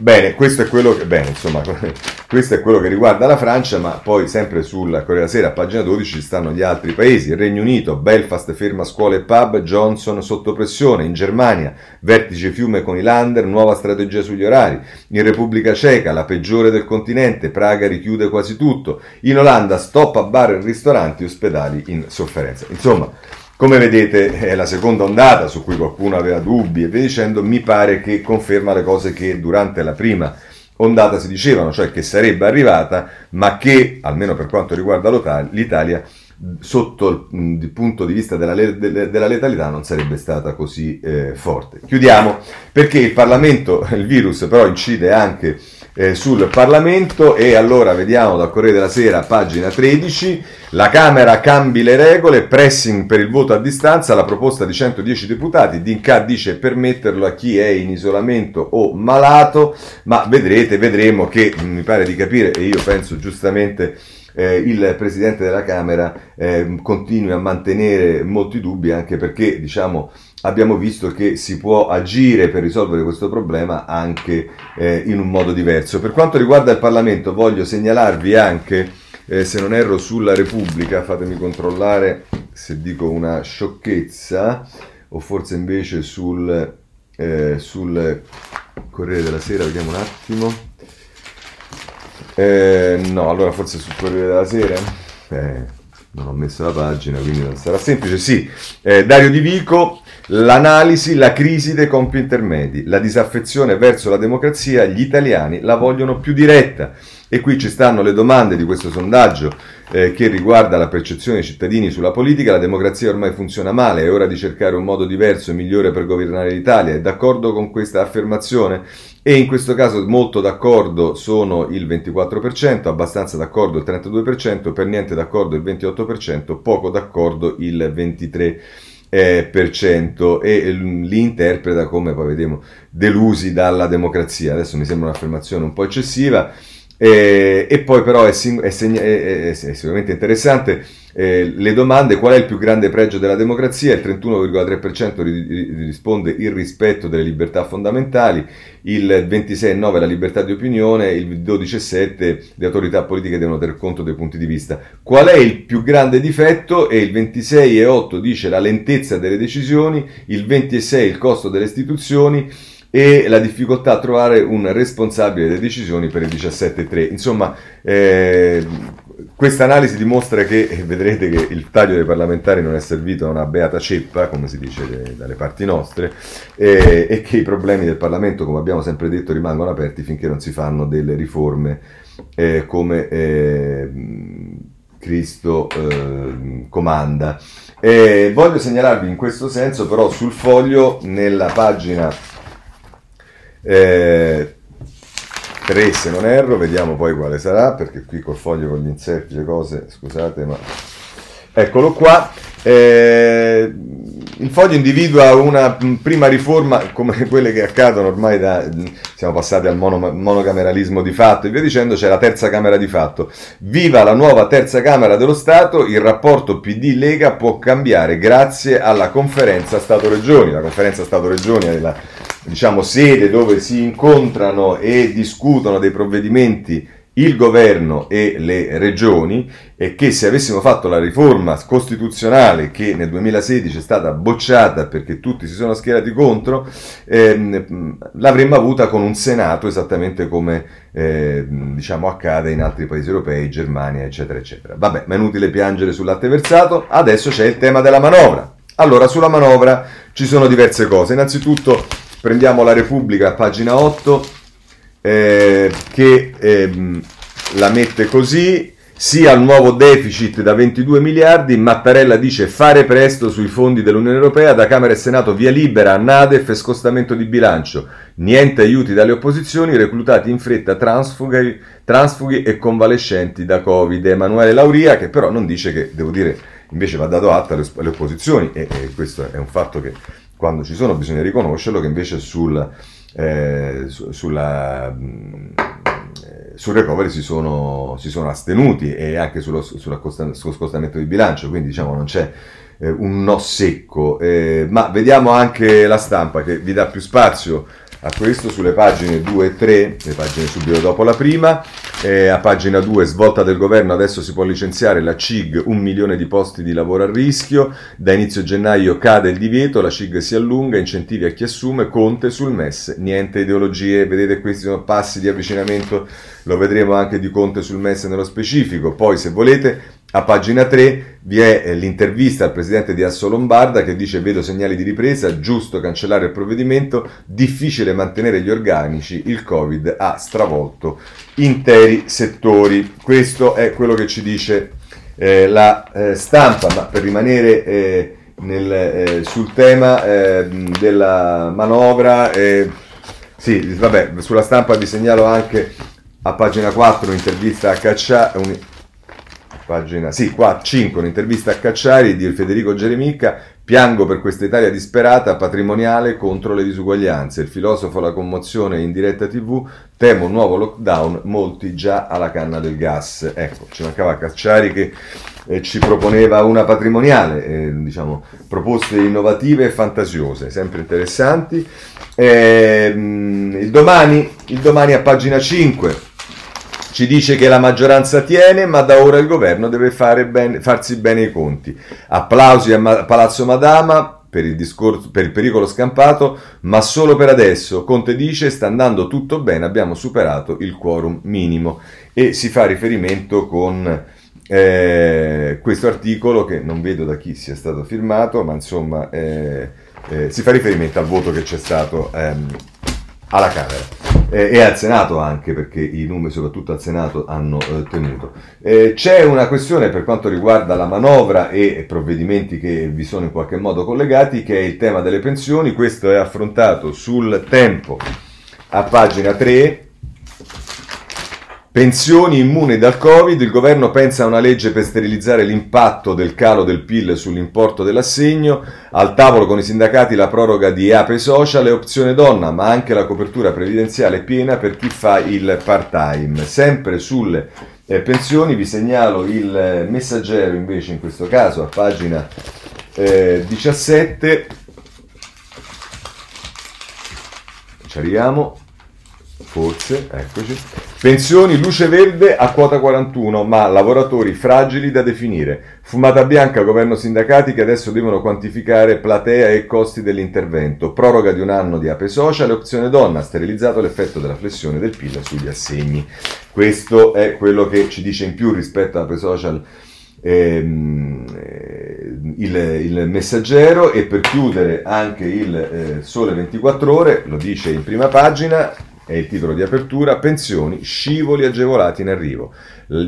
Bene, questo è quello che, bene, insomma, [laughs] questo è quello che riguarda la Francia, ma poi sempre sulla Corriere della Sera, a pagina 12, ci stanno gli altri paesi. Il Regno Unito, Belfast ferma scuole e pub, Johnson sotto pressione. In Germania, vertice fiume con i Lander, nuova strategia sugli orari. In Repubblica Ceca, la peggiore del continente, Praga richiude quasi tutto. In Olanda, stop a bar e ristoranti, ospedali in sofferenza. Insomma, come vedete è la seconda ondata su cui qualcuno aveva dubbi e via dicendo, mi pare che conferma le cose che durante la prima ondata si dicevano, cioè che sarebbe arrivata, ma che, almeno per quanto riguarda l'Italia, sotto il, punto di vista della, della, letalità non sarebbe stata così eh, forte. Chiudiamo perché il Parlamento, il virus però incide anche eh, sul Parlamento e allora vediamo dal Corriere della Sera, pagina 13, la Camera cambi le regole, pressing per il voto a distanza, la proposta di 110 deputati, Dinca dice permetterlo a chi è in isolamento o malato, ma vedrete, vedremo che mi pare di capire e io penso giustamente eh, il Presidente della Camera eh, continui a mantenere molti dubbi anche perché diciamo abbiamo visto che si può agire per risolvere questo problema anche eh, in un modo diverso. Per quanto riguarda il Parlamento voglio segnalarvi anche, eh, se non erro, sulla Repubblica, fatemi controllare se dico una sciocchezza, o forse invece sul, eh, sul Corriere della Sera, vediamo un attimo. Eh, no, allora forse sul Corriere della Sera. Non ho messo la pagina, quindi non sarà semplice. Sì, eh, Dario Di Vico, l'analisi, la crisi dei compi intermedi, la disaffezione verso la democrazia, gli italiani la vogliono più diretta. E qui ci stanno le domande di questo sondaggio eh, che riguarda la percezione dei cittadini sulla politica. La democrazia ormai funziona male, è ora di cercare un modo diverso e migliore per governare l'Italia. È d'accordo con questa affermazione? E in questo caso molto d'accordo sono il 24%, abbastanza d'accordo il 32%, per niente d'accordo il 28%, poco d'accordo il 23% eh, per cento e li interpreta come poi vediamo delusi dalla democrazia. Adesso mi sembra un'affermazione un po' eccessiva. Eh, e poi però è, è, segna- è, è sicuramente interessante eh, le domande, qual è il più grande pregio della democrazia? Il 31,3% risponde il rispetto delle libertà fondamentali, il 26,9% la libertà di opinione, il 12,7% le autorità politiche devono tener conto dei punti di vista. Qual è il più grande difetto? E il 26,8% dice la lentezza delle decisioni, il 26% il costo delle istituzioni, e la difficoltà a trovare un responsabile delle decisioni per il 17.3. Insomma, eh, questa analisi dimostra che, e vedrete che il taglio dei parlamentari non è servito a una beata ceppa, come si dice dalle parti nostre, eh, e che i problemi del Parlamento, come abbiamo sempre detto, rimangono aperti finché non si fanno delle riforme eh, come eh, Cristo eh, comanda. voglio segnalarvi in questo senso però sul foglio, nella pagina eh, 3 se non erro, vediamo poi quale sarà, perché qui col foglio con gli inserti, le cose, scusate, ma... Eccolo qua. Eh, il foglio individua una prima riforma come quelle che accadono ormai da siamo passati al mono, monocameralismo di fatto e via dicendo c'è la terza camera di fatto viva la nuova terza camera dello Stato il rapporto PD Lega può cambiare grazie alla conferenza Stato-Regioni la conferenza Stato-Regioni è la diciamo, sede dove si incontrano e discutono dei provvedimenti il governo e le regioni e che se avessimo fatto la riforma costituzionale che nel 2016 è stata bocciata perché tutti si sono schierati contro, ehm, l'avremmo avuta con un Senato esattamente come eh, diciamo accade in altri paesi europei, Germania, eccetera, eccetera. Vabbè, ma è inutile piangere sul latte versato, adesso c'è il tema della manovra. Allora, sulla manovra ci sono diverse cose. Innanzitutto prendiamo la Repubblica, pagina 8, eh, che ehm, la mette così, sia al nuovo deficit da 22 miliardi, Mattarella dice fare presto sui fondi dell'Unione Europea, da Camera e Senato via libera, Nadef e scostamento di bilancio, niente aiuti dalle opposizioni, reclutati in fretta transfughi, transfughi e convalescenti da Covid. Emanuele Lauria che però non dice che, devo dire, invece va dato atto alle, alle opposizioni e, e questo è un fatto che quando ci sono bisogna riconoscerlo, che invece sul, eh, su, sulla, mh, eh, sul recovery si sono, si sono, astenuti e anche sullo, sullo scostamento di bilancio, quindi diciamo non c'è eh, un no secco, eh, ma vediamo anche la stampa che vi dà più spazio a questo sulle pagine 2 e 3, le pagine subito dopo la prima, eh, a pagina 2 svolta del governo, adesso si può licenziare la CIG, un milione di posti di lavoro a rischio, da inizio gennaio cade il divieto, la CIG si allunga, incentivi a chi assume, Conte sul MES, niente ideologie, vedete questi sono passi di avvicinamento, lo vedremo anche di Conte sul MES nello specifico, poi se volete a pagina 3 vi è eh, l'intervista al presidente di Asso Lombarda che dice vedo segnali di ripresa, giusto cancellare il provvedimento, difficile mantenere gli organici, il Covid ha stravolto interi settori. Questo è quello che ci dice eh, la eh, stampa, ma per rimanere eh, nel, eh, sul tema eh, della manovra, sì, vabbè, sulla stampa vi segnalo anche a pagina 4 un'intervista a Cacciari pagina, sì, qua 5, un'intervista a Cacciari di Federico Geremica, piango per questa Italia disperata, patrimoniale contro le disuguaglianze, il filosofo la commozione in diretta tv, temo un nuovo lockdown, molti già alla canna del gas. Ecco, ci mancava Cacciari che eh, ci proponeva una patrimoniale, eh, diciamo, proposte innovative e fantasiose, sempre interessanti. Eh, il, domani, il domani a pagina 5 ci dice che la maggioranza tiene, ma da ora il governo deve ben, farsi bene i conti. Applausi a Palazzo Madama per il, discorso, per il pericolo scampato, ma solo per adesso. Conte dice sta andando tutto bene, abbiamo superato il quorum minimo e si fa riferimento con eh, questo articolo che non vedo da chi sia stato firmato, ma insomma eh, eh, si fa riferimento al voto che c'è stato ehm, alla Camera. Eh, e al Senato anche, perché i numeri soprattutto al Senato hanno eh, tenuto. Eh, c'è una questione per quanto riguarda la manovra e provvedimenti che vi sono in qualche modo collegati, che è il tema delle pensioni, questo è affrontato sul tempo a pagina 3 Pensioni immuni dal Covid, il governo pensa a una legge per sterilizzare l'impatto del calo del PIL sull'importo dell'assegno, al tavolo con i sindacati la proroga di Ape Social e opzione donna, ma anche la copertura previdenziale piena per chi fa il part-time. Sempre sulle eh, pensioni vi segnalo il messaggero invece in questo caso a pagina eh, 17. Ci arriviamo forse, eccoci. Pensioni luce verde a quota 41, ma lavoratori fragili da definire. Fumata bianca, governo sindacati che adesso devono quantificare platea e costi dell'intervento. Proroga di un anno di Ape Social e opzione donna, sterilizzato l'effetto della flessione del PIL sugli assegni. Questo è quello che ci dice in più rispetto a Ape Social. Ehm, eh, il, il, messaggero e per chiudere anche il eh, sole 24 ore lo dice in prima pagina è il titolo di apertura, pensioni, scivoli agevolati in arrivo.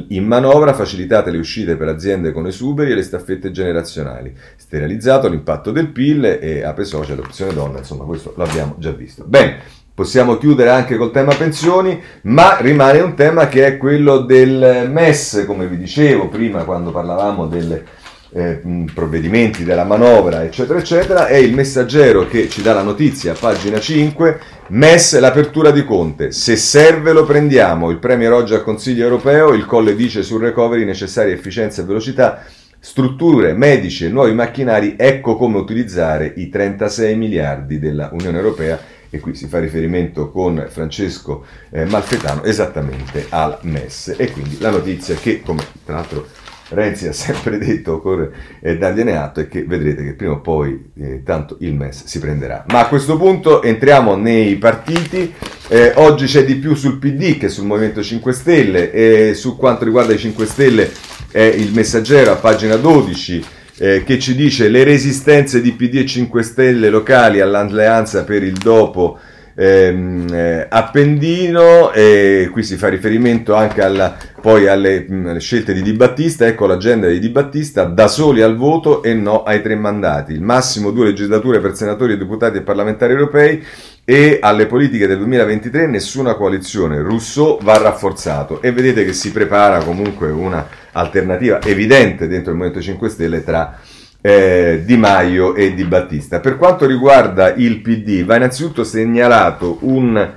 In manovra facilitate le uscite per aziende con esuberi e le staffette generazionali. Sterilizzato l'impatto del PIL e Ape Social, opzione donna, insomma questo l'abbiamo già visto. Bene, possiamo chiudere anche col tema pensioni, ma rimane un tema che è quello del MES, come vi dicevo prima quando parlavamo delle eh, provvedimenti della manovra, eccetera, eccetera, è il messaggero che ci dà la notizia pagina 5, MES l'apertura di Conte, se serve lo prendiamo, il Premier oggi al Consiglio europeo, il Colle dice sul recovery necessaria efficienza e velocità, strutture, medici e nuovi macchinari, ecco come utilizzare i 36 miliardi della Unione Europea. E qui si fa riferimento con Francesco eh, Malfetano esattamente al MES. E quindi la notizia che come tra l'altro Renzi ha sempre detto, occorre eh, dargliene atto e che vedrete che prima o poi eh, tanto il MES si prenderà. Ma a questo punto entriamo nei partiti, eh, oggi c'è di più sul PD che sul Movimento 5 Stelle e su quanto riguarda i 5 Stelle è il messaggero a pagina 12 eh, che ci dice le resistenze di PD e 5 Stelle locali all'alleanza per il dopo ehm, eh, Appendino, e qui si fa riferimento anche alla, poi alle, mh, alle, scelte di Di Battista, ecco l'agenda di Di Battista, da soli al voto e no ai tre mandati, il massimo due legislature per senatori, deputati e parlamentari europei e alle politiche del 2023 nessuna coalizione, Rousseau va rafforzato. E vedete che si prepara comunque una alternativa evidente dentro il Movimento 5 Stelle tra eh, Di Maio e Di Battista. Per quanto riguarda il PD, va innanzitutto segnalato un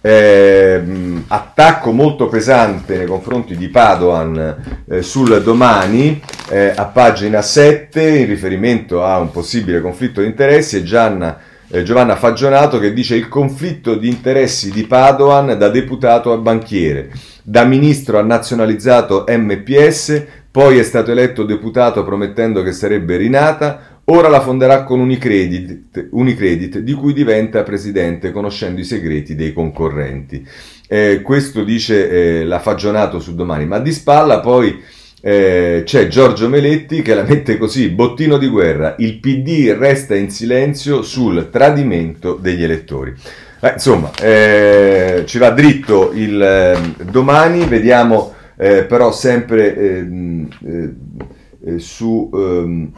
eh, attacco molto pesante nei confronti di Padoan eh, sul domani eh, a pagina 7 in riferimento a un possibile conflitto di interessi e Gianna, eh, Giovanna Fagionato che dice il conflitto di interessi di Padoan da deputato a banchiere, da ministro ha nazionalizzato MPS, poi è stato eletto deputato promettendo che sarebbe rinata, ora la fonderà con Unicredit, Unicredit di cui diventa presidente conoscendo i segreti dei concorrenti. Eh, questo dice eh, la Fagionato su domani, ma di spalla poi eh, c'è Giorgio Meletti che la mette così, bottino di guerra, il PD resta in silenzio sul tradimento degli elettori. Eh, insomma, eh, ci va dritto il ehm, domani, vediamo eh, però sempre ehm, eh, eh, su, ehm,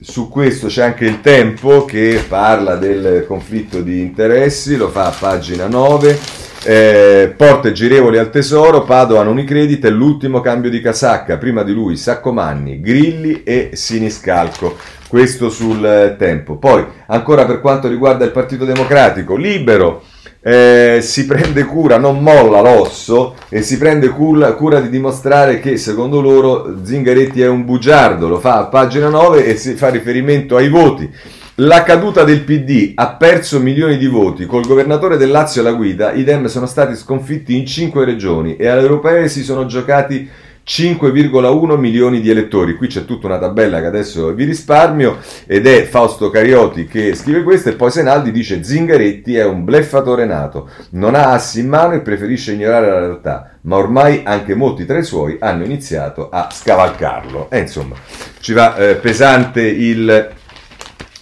su, questo c'è anche il tempo che parla del conflitto di interessi, lo fa a pagina 9. Eh, porte girevoli al tesoro, Padoan Unicredit è l'ultimo cambio di casacca, prima di lui Saccomanni, Grilli e Siniscalco. Questo sul tempo. Poi, ancora per quanto riguarda il Partito Democratico, libero eh, si prende cura, non molla l'osso e si prende cura, cura, di dimostrare che secondo loro Zingaretti è un bugiardo, lo fa a pagina 9 e si fa riferimento ai voti. La caduta del PD ha perso milioni di voti, col governatore del Lazio alla guida, i Dem sono stati sconfitti in 5 regioni e alle europee si sono giocati 5,1 milioni di elettori. Qui c'è tutta una tabella che adesso vi risparmio ed è Fausto Carioti che scrive questo e poi Senaldi dice Zingaretti è un bleffatore nato, non ha assi in mano e preferisce ignorare la realtà, ma ormai anche molti tra i suoi hanno iniziato a scavalcarlo. E insomma, ci va eh, pesante il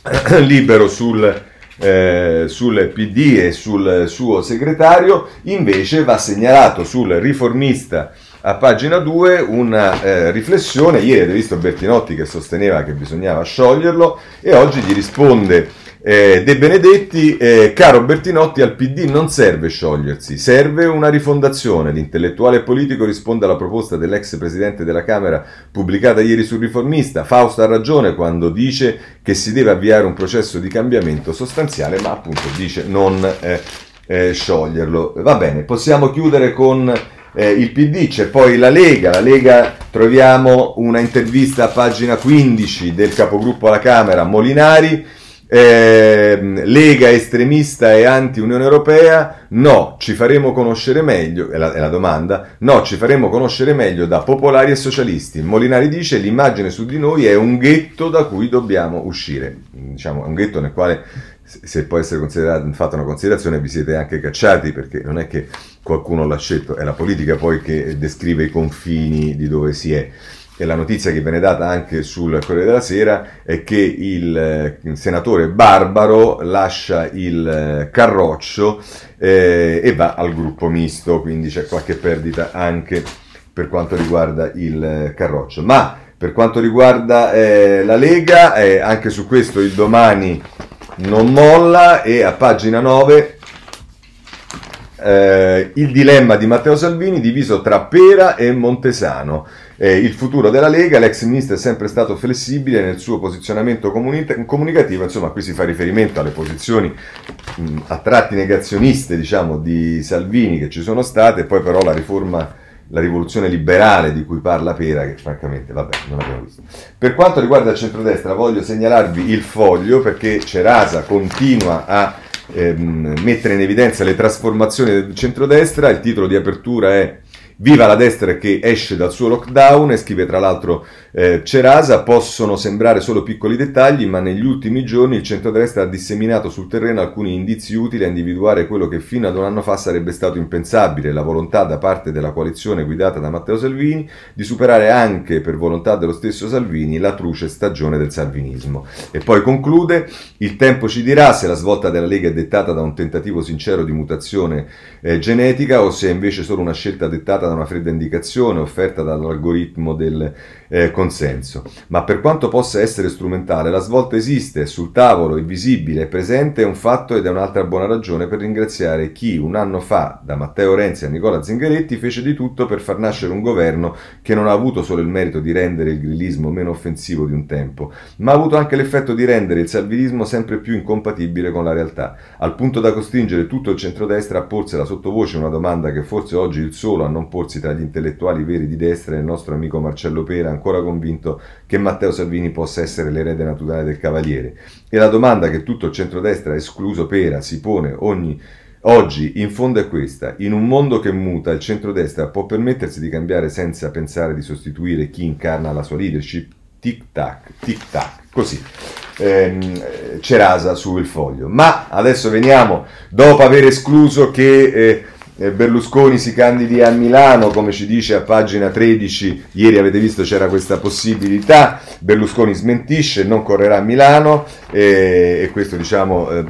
[coughs] libero sul eh, sul PD e sul suo segretario, invece va segnalato sul riformista a pagina 2 una eh, riflessione, ieri avete visto Bertinotti che sosteneva che bisognava scioglierlo e oggi gli risponde eh, De Benedetti, eh, caro Bertinotti, al PD non serve sciogliersi, serve una rifondazione. L'intellettuale politico risponde alla proposta dell'ex presidente della Camera pubblicata ieri sul riformista. Fausto ha ragione quando dice che si deve avviare un processo di cambiamento sostanziale, ma appunto dice non eh, eh scioglierlo. Va bene, possiamo chiudere con eh, il PD, c'è poi la Lega, la Lega troviamo una intervista a pagina 15 del capogruppo alla Camera Molinari, eh, Lega estremista e anti-Unione Europea, no, ci faremo conoscere meglio, è la, è la, domanda, no, ci faremo conoscere meglio da popolari e socialisti. Molinari dice l'immagine su di noi è un ghetto da cui dobbiamo uscire, diciamo, è un ghetto nel quale se può essere fatta una considerazione vi siete anche cacciati perché non è che qualcuno l'ha scelto, è la politica poi che descrive i confini di dove si è. E la notizia che viene data anche sul Corriere della Sera è che il, eh, senatore Barbaro lascia il eh, carroccio eh, e va al gruppo misto, quindi c'è qualche perdita anche per quanto riguarda il eh, carroccio. Ma per quanto riguarda eh, la Lega, eh, anche su questo il domani non molla e a pagina 9 eh, il dilemma di Matteo Salvini diviso tra Pera e Montesano. Eh, il futuro della Lega, l'ex ministro è sempre stato flessibile nel suo posizionamento comuni- comunicativo, insomma qui si fa riferimento alle posizioni mh, a tratti negazioniste diciamo, di Salvini che ci sono state, poi però la riforma la rivoluzione liberale di cui parla Pera, che francamente, vabbè, non abbiamo visto. Per quanto riguarda il centrodestra, voglio segnalarvi il foglio perché Cerasa continua a ehm, mettere in evidenza le trasformazioni del centrodestra. Il titolo di apertura è Viva la destra che esce dal suo lockdown e scrive tra l'altro eh, Cerasa, possono sembrare solo piccoli dettagli, ma negli ultimi giorni il centrodestra ha disseminato sul terreno alcuni indizi utili a individuare quello che fino ad un anno fa sarebbe stato impensabile, la volontà da parte della coalizione guidata da Matteo Salvini di superare anche per volontà dello stesso Salvini la truce stagione del salvinismo. E poi conclude, il tempo ci dirà se la svolta della Lega è dettata da un tentativo sincero di mutazione eh, genetica o se è invece solo una scelta dettata da una fredda indicazione offerta dall'algoritmo del eh, consenso. Ma per quanto possa essere strumentale, la svolta esiste, è sul tavolo, è visibile, è presente, è un fatto ed è un'altra buona ragione per ringraziare chi un anno fa, da Matteo Renzi a Nicola Zingaretti, fece di tutto per far nascere un governo che non ha avuto solo il merito di rendere il grillismo meno offensivo di un tempo, ma ha avuto anche l'effetto di rendere il salvinismo sempre più incompatibile con la realtà, al punto da costringere tutto il centrodestra a porsi la sottovoce una domanda che forse oggi il solo a non porsi tra gli intellettuali veri di destra è il nostro amico Marcello Pera, ancora convinto che Matteo Salvini possa essere l'erede naturale del Cavaliere. E la domanda che tutto il centrodestra, escluso Pera, si pone ogni Oggi, in fondo, è questa. In un mondo che muta, il centrodestra può permettersi di cambiare senza pensare di sostituire chi incarna la sua leadership? Tic-tac, tic-tac, così. Ehm, Cerasa sul foglio. Ma adesso veniamo, dopo aver escluso che eh, eh, Berlusconi si candidi a Milano, come ci dice a pagina 13, ieri avete visto c'era questa possibilità, Berlusconi smentisce, non correrà a Milano eh, e questo diciamo eh,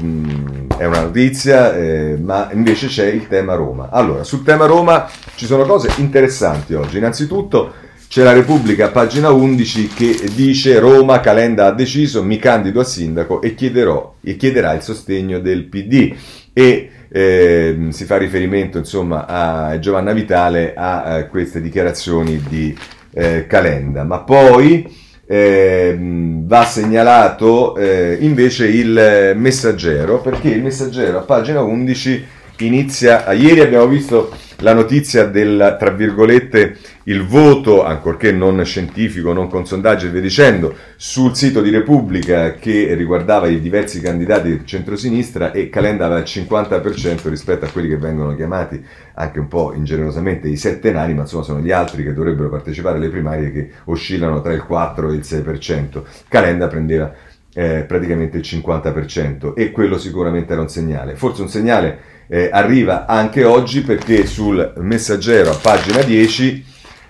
è una notizia, eh, ma invece c'è il tema Roma. Allora, sul tema Roma ci sono cose interessanti oggi, innanzitutto c'è la Repubblica, pagina 11, che dice Roma, Calenda ha deciso, mi candido a sindaco e, chiederò, e chiederà il sostegno del PD. E eh, si fa riferimento insomma a Giovanna Vitale a, a eh, queste dichiarazioni di eh, Calenda. Ma poi eh, va segnalato eh, invece il messaggero, perché il messaggero a pagina 11 inizia, ieri abbiamo visto la notizia del, tra virgolette, il voto, ancorché non scientifico, non con sondaggi e via dicendo, sul sito di Repubblica che riguardava i diversi candidati del centrosinistra e Calenda aveva il 50% rispetto a quelli che vengono chiamati anche un po' ingenerosamente i sette nani, ma insomma sono gli altri che dovrebbero partecipare alle primarie che oscillano tra il 4 e il 6%. Calenda prendeva eh, praticamente il 50% e quello sicuramente era un segnale, forse un segnale eh, arriva anche oggi perché sul messaggero a pagina 10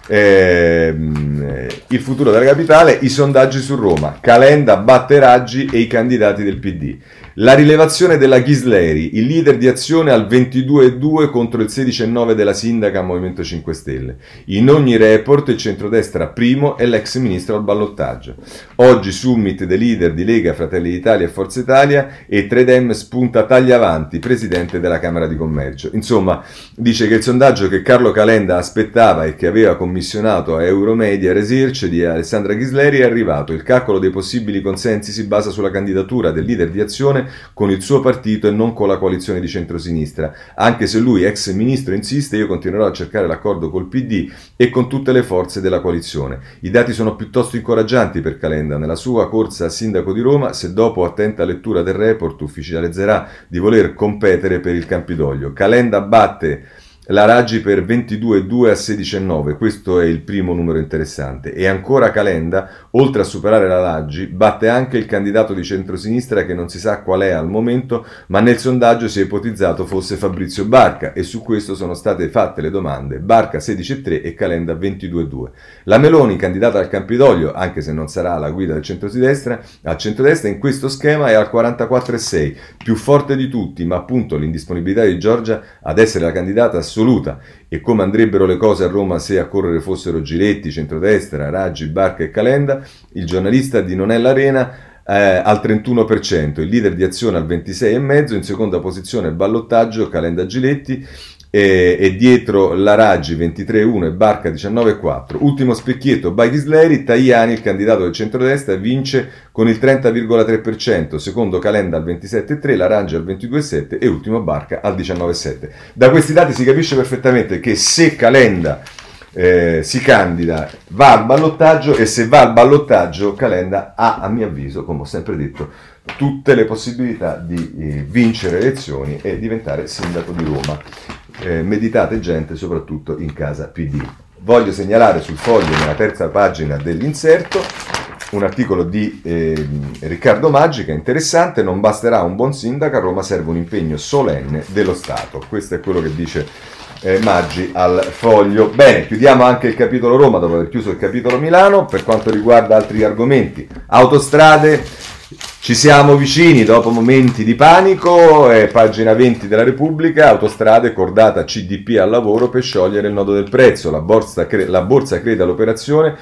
ehm, il futuro della capitale, i sondaggi su Roma, Calenda, batteraggi e i candidati del PD. La rilevazione della Ghisleri, il leader di azione al 22,2 contro il 16,9 della sindaca Movimento 5 Stelle. In ogni report il centrodestra primo e l'ex ministro al ballottaggio. Oggi summit dei leader di Lega, Fratelli d'Italia e Forza Italia e Tredem spunta Tagliavanti, presidente della Camera di Commercio. Insomma, dice che il sondaggio che Carlo Calenda aspettava e che aveva commissionato a Euromedia Research di Alessandra Ghisleri è arrivato. Il calcolo dei possibili consensi si basa sulla candidatura del leader di azione con il suo partito e non con la coalizione di centrosinistra. Anche se lui, ex ministro, insiste, io continuerò a cercare l'accordo col PD e con tutte le forze della coalizione. I dati sono piuttosto incoraggianti per Calenda. Nella sua corsa a sindaco di Roma, se dopo attenta lettura del report ufficializzerà di voler competere per il Campidoglio. Calenda batte la Raggi per 22,2 a 16,9, questo è il primo numero interessante. E ancora Calenda, oltre a superare la Raggi, batte anche il candidato di centrosinistra che non si sa qual è al momento, ma nel sondaggio si è ipotizzato fosse Fabrizio Barca e su questo sono state fatte le domande. Barca 16,3 e Calenda 22,2. La Meloni, candidata al Campidoglio, anche se non sarà alla guida del centrodestra, al centrodestra in questo schema è al 44,6, più forte di tutti, ma appunto l'indisponibilità di Giorgia ad essere la candidata assoluta. E come andrebbero le cose a Roma se a correre fossero Giletti, centrodestra, Raggi, Barca e Calenda, il giornalista di Nonella Arena eh, al 31%, il leader di azione al 26,5%, in seconda posizione ballottaggio Calenda Giletti e, e dietro la Raggi 23-1 e Barca 19-4. Ultimo specchietto, Baghisleri, Tajani, il candidato del centrodestra, vince con il 30,3%, secondo Calenda al 27,3, la Raggi al 22,7 e ultimo Barca al 19,7. Da questi dati si capisce perfettamente che se Calenda eh, si candida, va al ballottaggio e se va al ballottaggio Calenda ha, a mio avviso, come ho sempre detto, tutte le possibilità di eh, vincere le elezioni e diventare sindaco di Roma eh, meditate gente soprattutto in casa PD. Voglio segnalare sul foglio nella terza pagina dell'inserto un articolo di eh, Riccardo Maggi che è interessante, non basterà un buon sindaco, a Roma serve un impegno solenne dello Stato. Questo è quello che dice eh, Maggi al foglio. Bene, chiudiamo anche il capitolo Roma dopo aver chiuso il capitolo Milano. Per quanto riguarda altri argomenti, autostrade, ci siamo vicini dopo momenti di panico, eh, pagina 20 della Repubblica, autostrade cordata CDP al lavoro per sciogliere il nodo del prezzo, la borsa, cre- la borsa crede all'operazione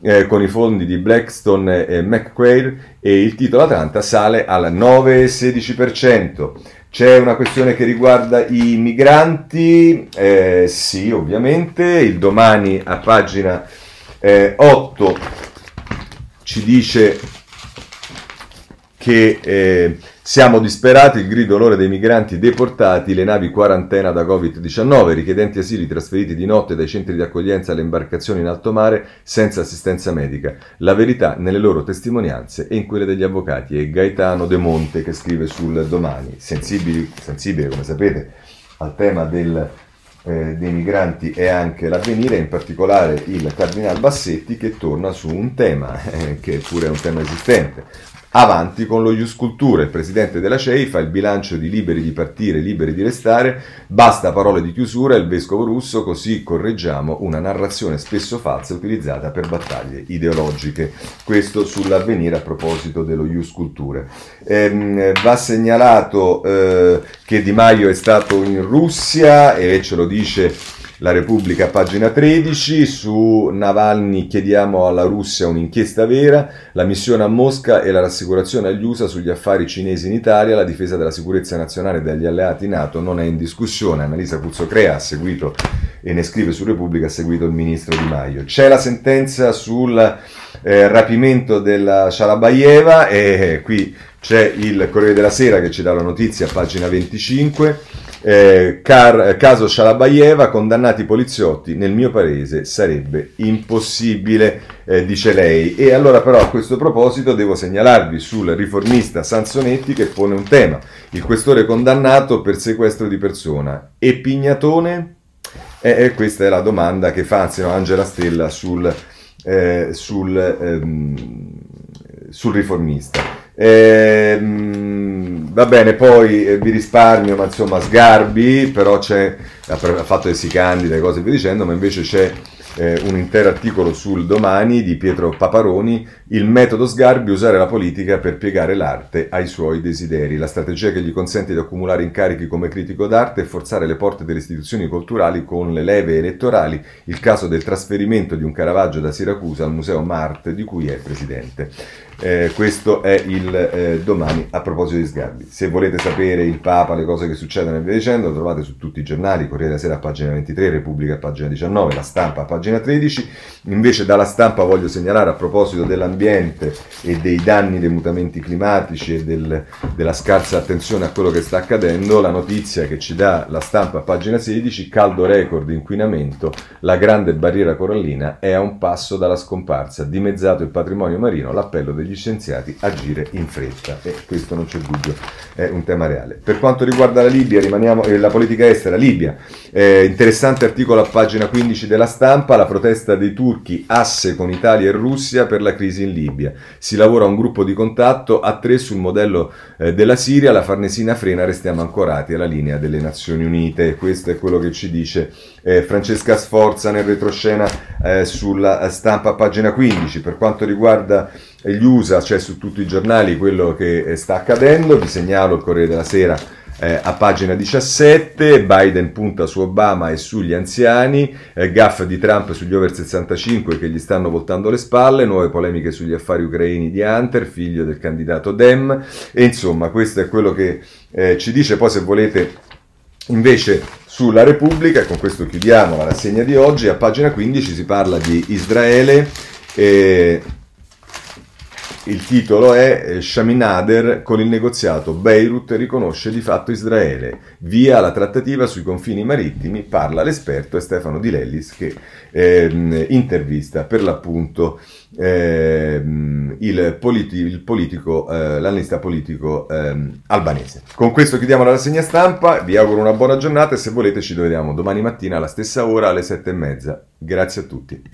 eh, con i fondi di Blackstone e McQuaid e il titolo Atlanta sale al 9,16%. C'è una questione che riguarda i migranti, eh, sì ovviamente, il domani a pagina 8 eh, ci dice che eh, siamo disperati, il grido l'ora dei migranti deportati, le navi quarantena da Covid-19, richiedenti asili trasferiti di notte dai centri di accoglienza alle imbarcazioni in alto mare senza assistenza medica. La verità nelle loro testimonianze e in quelle degli avvocati. È Gaetano De Monte che scrive sul domani. Sensibile, come sapete, al tema del, eh, dei migranti e anche l'avvenire, in particolare il Cardinal Bassetti che torna su un tema eh, che pure è un tema esistente, Avanti con lo Ius Cultura, il presidente della CEI fa il bilancio di liberi di partire, liberi di restare, basta parole di chiusura, il vescovo russo, così correggiamo una narrazione spesso falsa utilizzata per battaglie ideologiche. Questo sull'avvenire a proposito dello Ius Cultura. Ehm, va segnalato eh, che Di Maio è stato in Russia e ce lo dice la Repubblica, pagina 13, su Navalny chiediamo alla Russia un'inchiesta vera, la missione a Mosca e la rassicurazione agli USA sugli affari cinesi in Italia, la difesa della sicurezza nazionale degli alleati NATO non è in discussione. Annalisa Puzzocrea ha seguito e ne scrive su Repubblica, ha seguito il ministro Di Maio. C'è la sentenza sul eh, rapimento della Shalabayeva e qui c'è il Corriere della Sera che ci dà la notizia, pagina 25. Eh, car- caso Shalabayeva, condannati poliziotti, nel mio paese sarebbe impossibile, eh, dice lei. E allora però a questo proposito devo segnalarvi sul riformista Sansonetti che pone un tema. Il questore condannato per sequestro di persona. E Pignatone? E questa è la domanda che fa anzi, no, Angela Stella sul, eh, sul, ehm, sul riformista. Ehm, va bene, poi eh, vi risparmio, ma insomma, Sgarbi, però c'è, ha fatto che si candida e cose via dicendo, ma invece c'è eh, un intero articolo sul domani di Pietro Paparoni, il metodo Sgarbi, usare la politica per piegare l'arte ai suoi desideri, la strategia che gli consente di accumulare incarichi come critico d'arte e forzare le porte delle istituzioni culturali con le leve elettorali, il caso del trasferimento di un Caravaggio da Siracusa al Museo Marte di cui è presidente. Eh, questo è il eh, domani a proposito di Sgarbi. Se volete sapere il Papa, le cose che succedono e via dicendo, lo trovate su tutti i giornali, Corriere della Sera a pagina 23, Repubblica a pagina 19, La Stampa a pagina 13. Invece dalla Stampa voglio segnalare a proposito dell'ambiente e dei danni dei mutamenti climatici e del, della scarsa attenzione a quello che sta accadendo, la notizia che ci dà la Stampa a pagina 16, caldo record inquinamento, la grande barriera corallina è a un passo dalla scomparsa, dimezzato il patrimonio marino, l'appello degli degli scienziati agire in fretta e questo non c'è dubbio, è un tema reale. Per quanto riguarda la Libia, rimaniamo eh, la politica estera, Libia, eh, interessante articolo a pagina 15 della stampa, la protesta dei turchi asse con Italia e Russia per la crisi in Libia. Si lavora un gruppo di contatto a tre sul modello eh, della Siria, la Farnesina frena, restiamo ancorati alla linea delle Nazioni Unite. Questo è quello che ci dice eh, Francesca Sforza nel retroscena eh, sulla stampa a pagina 15. Per quanto riguarda gli USA, cioè su tutti i giornali, quello che eh, sta accadendo. Vi segnalo il Corriere della Sera eh, a pagina 17, Biden punta su Obama e sugli anziani, eh, gaff di Trump sugli over 65 che gli stanno voltando le spalle, nuove polemiche sugli affari ucraini di Hunter, figlio del candidato Dem, e insomma questo è quello che eh, ci dice, poi se volete invece sulla Repubblica, e con questo chiudiamo la rassegna di oggi, a pagina 15 si parla di Israele. Eh, il titolo è eh, Shaminader con il negoziato Beirut riconosce di fatto Israele. Via la trattativa sui confini marittimi, parla l'esperto Stefano Di Lellis che eh, intervista per l'appunto eh, il, politi- il, politico, eh, l'analista politico ehm, albanese. Con questo chiudiamo la rassegna stampa, vi auguro una buona giornata e se volete ci vediamo domani mattina alla stessa ora alle sette e mezza. Grazie a tutti.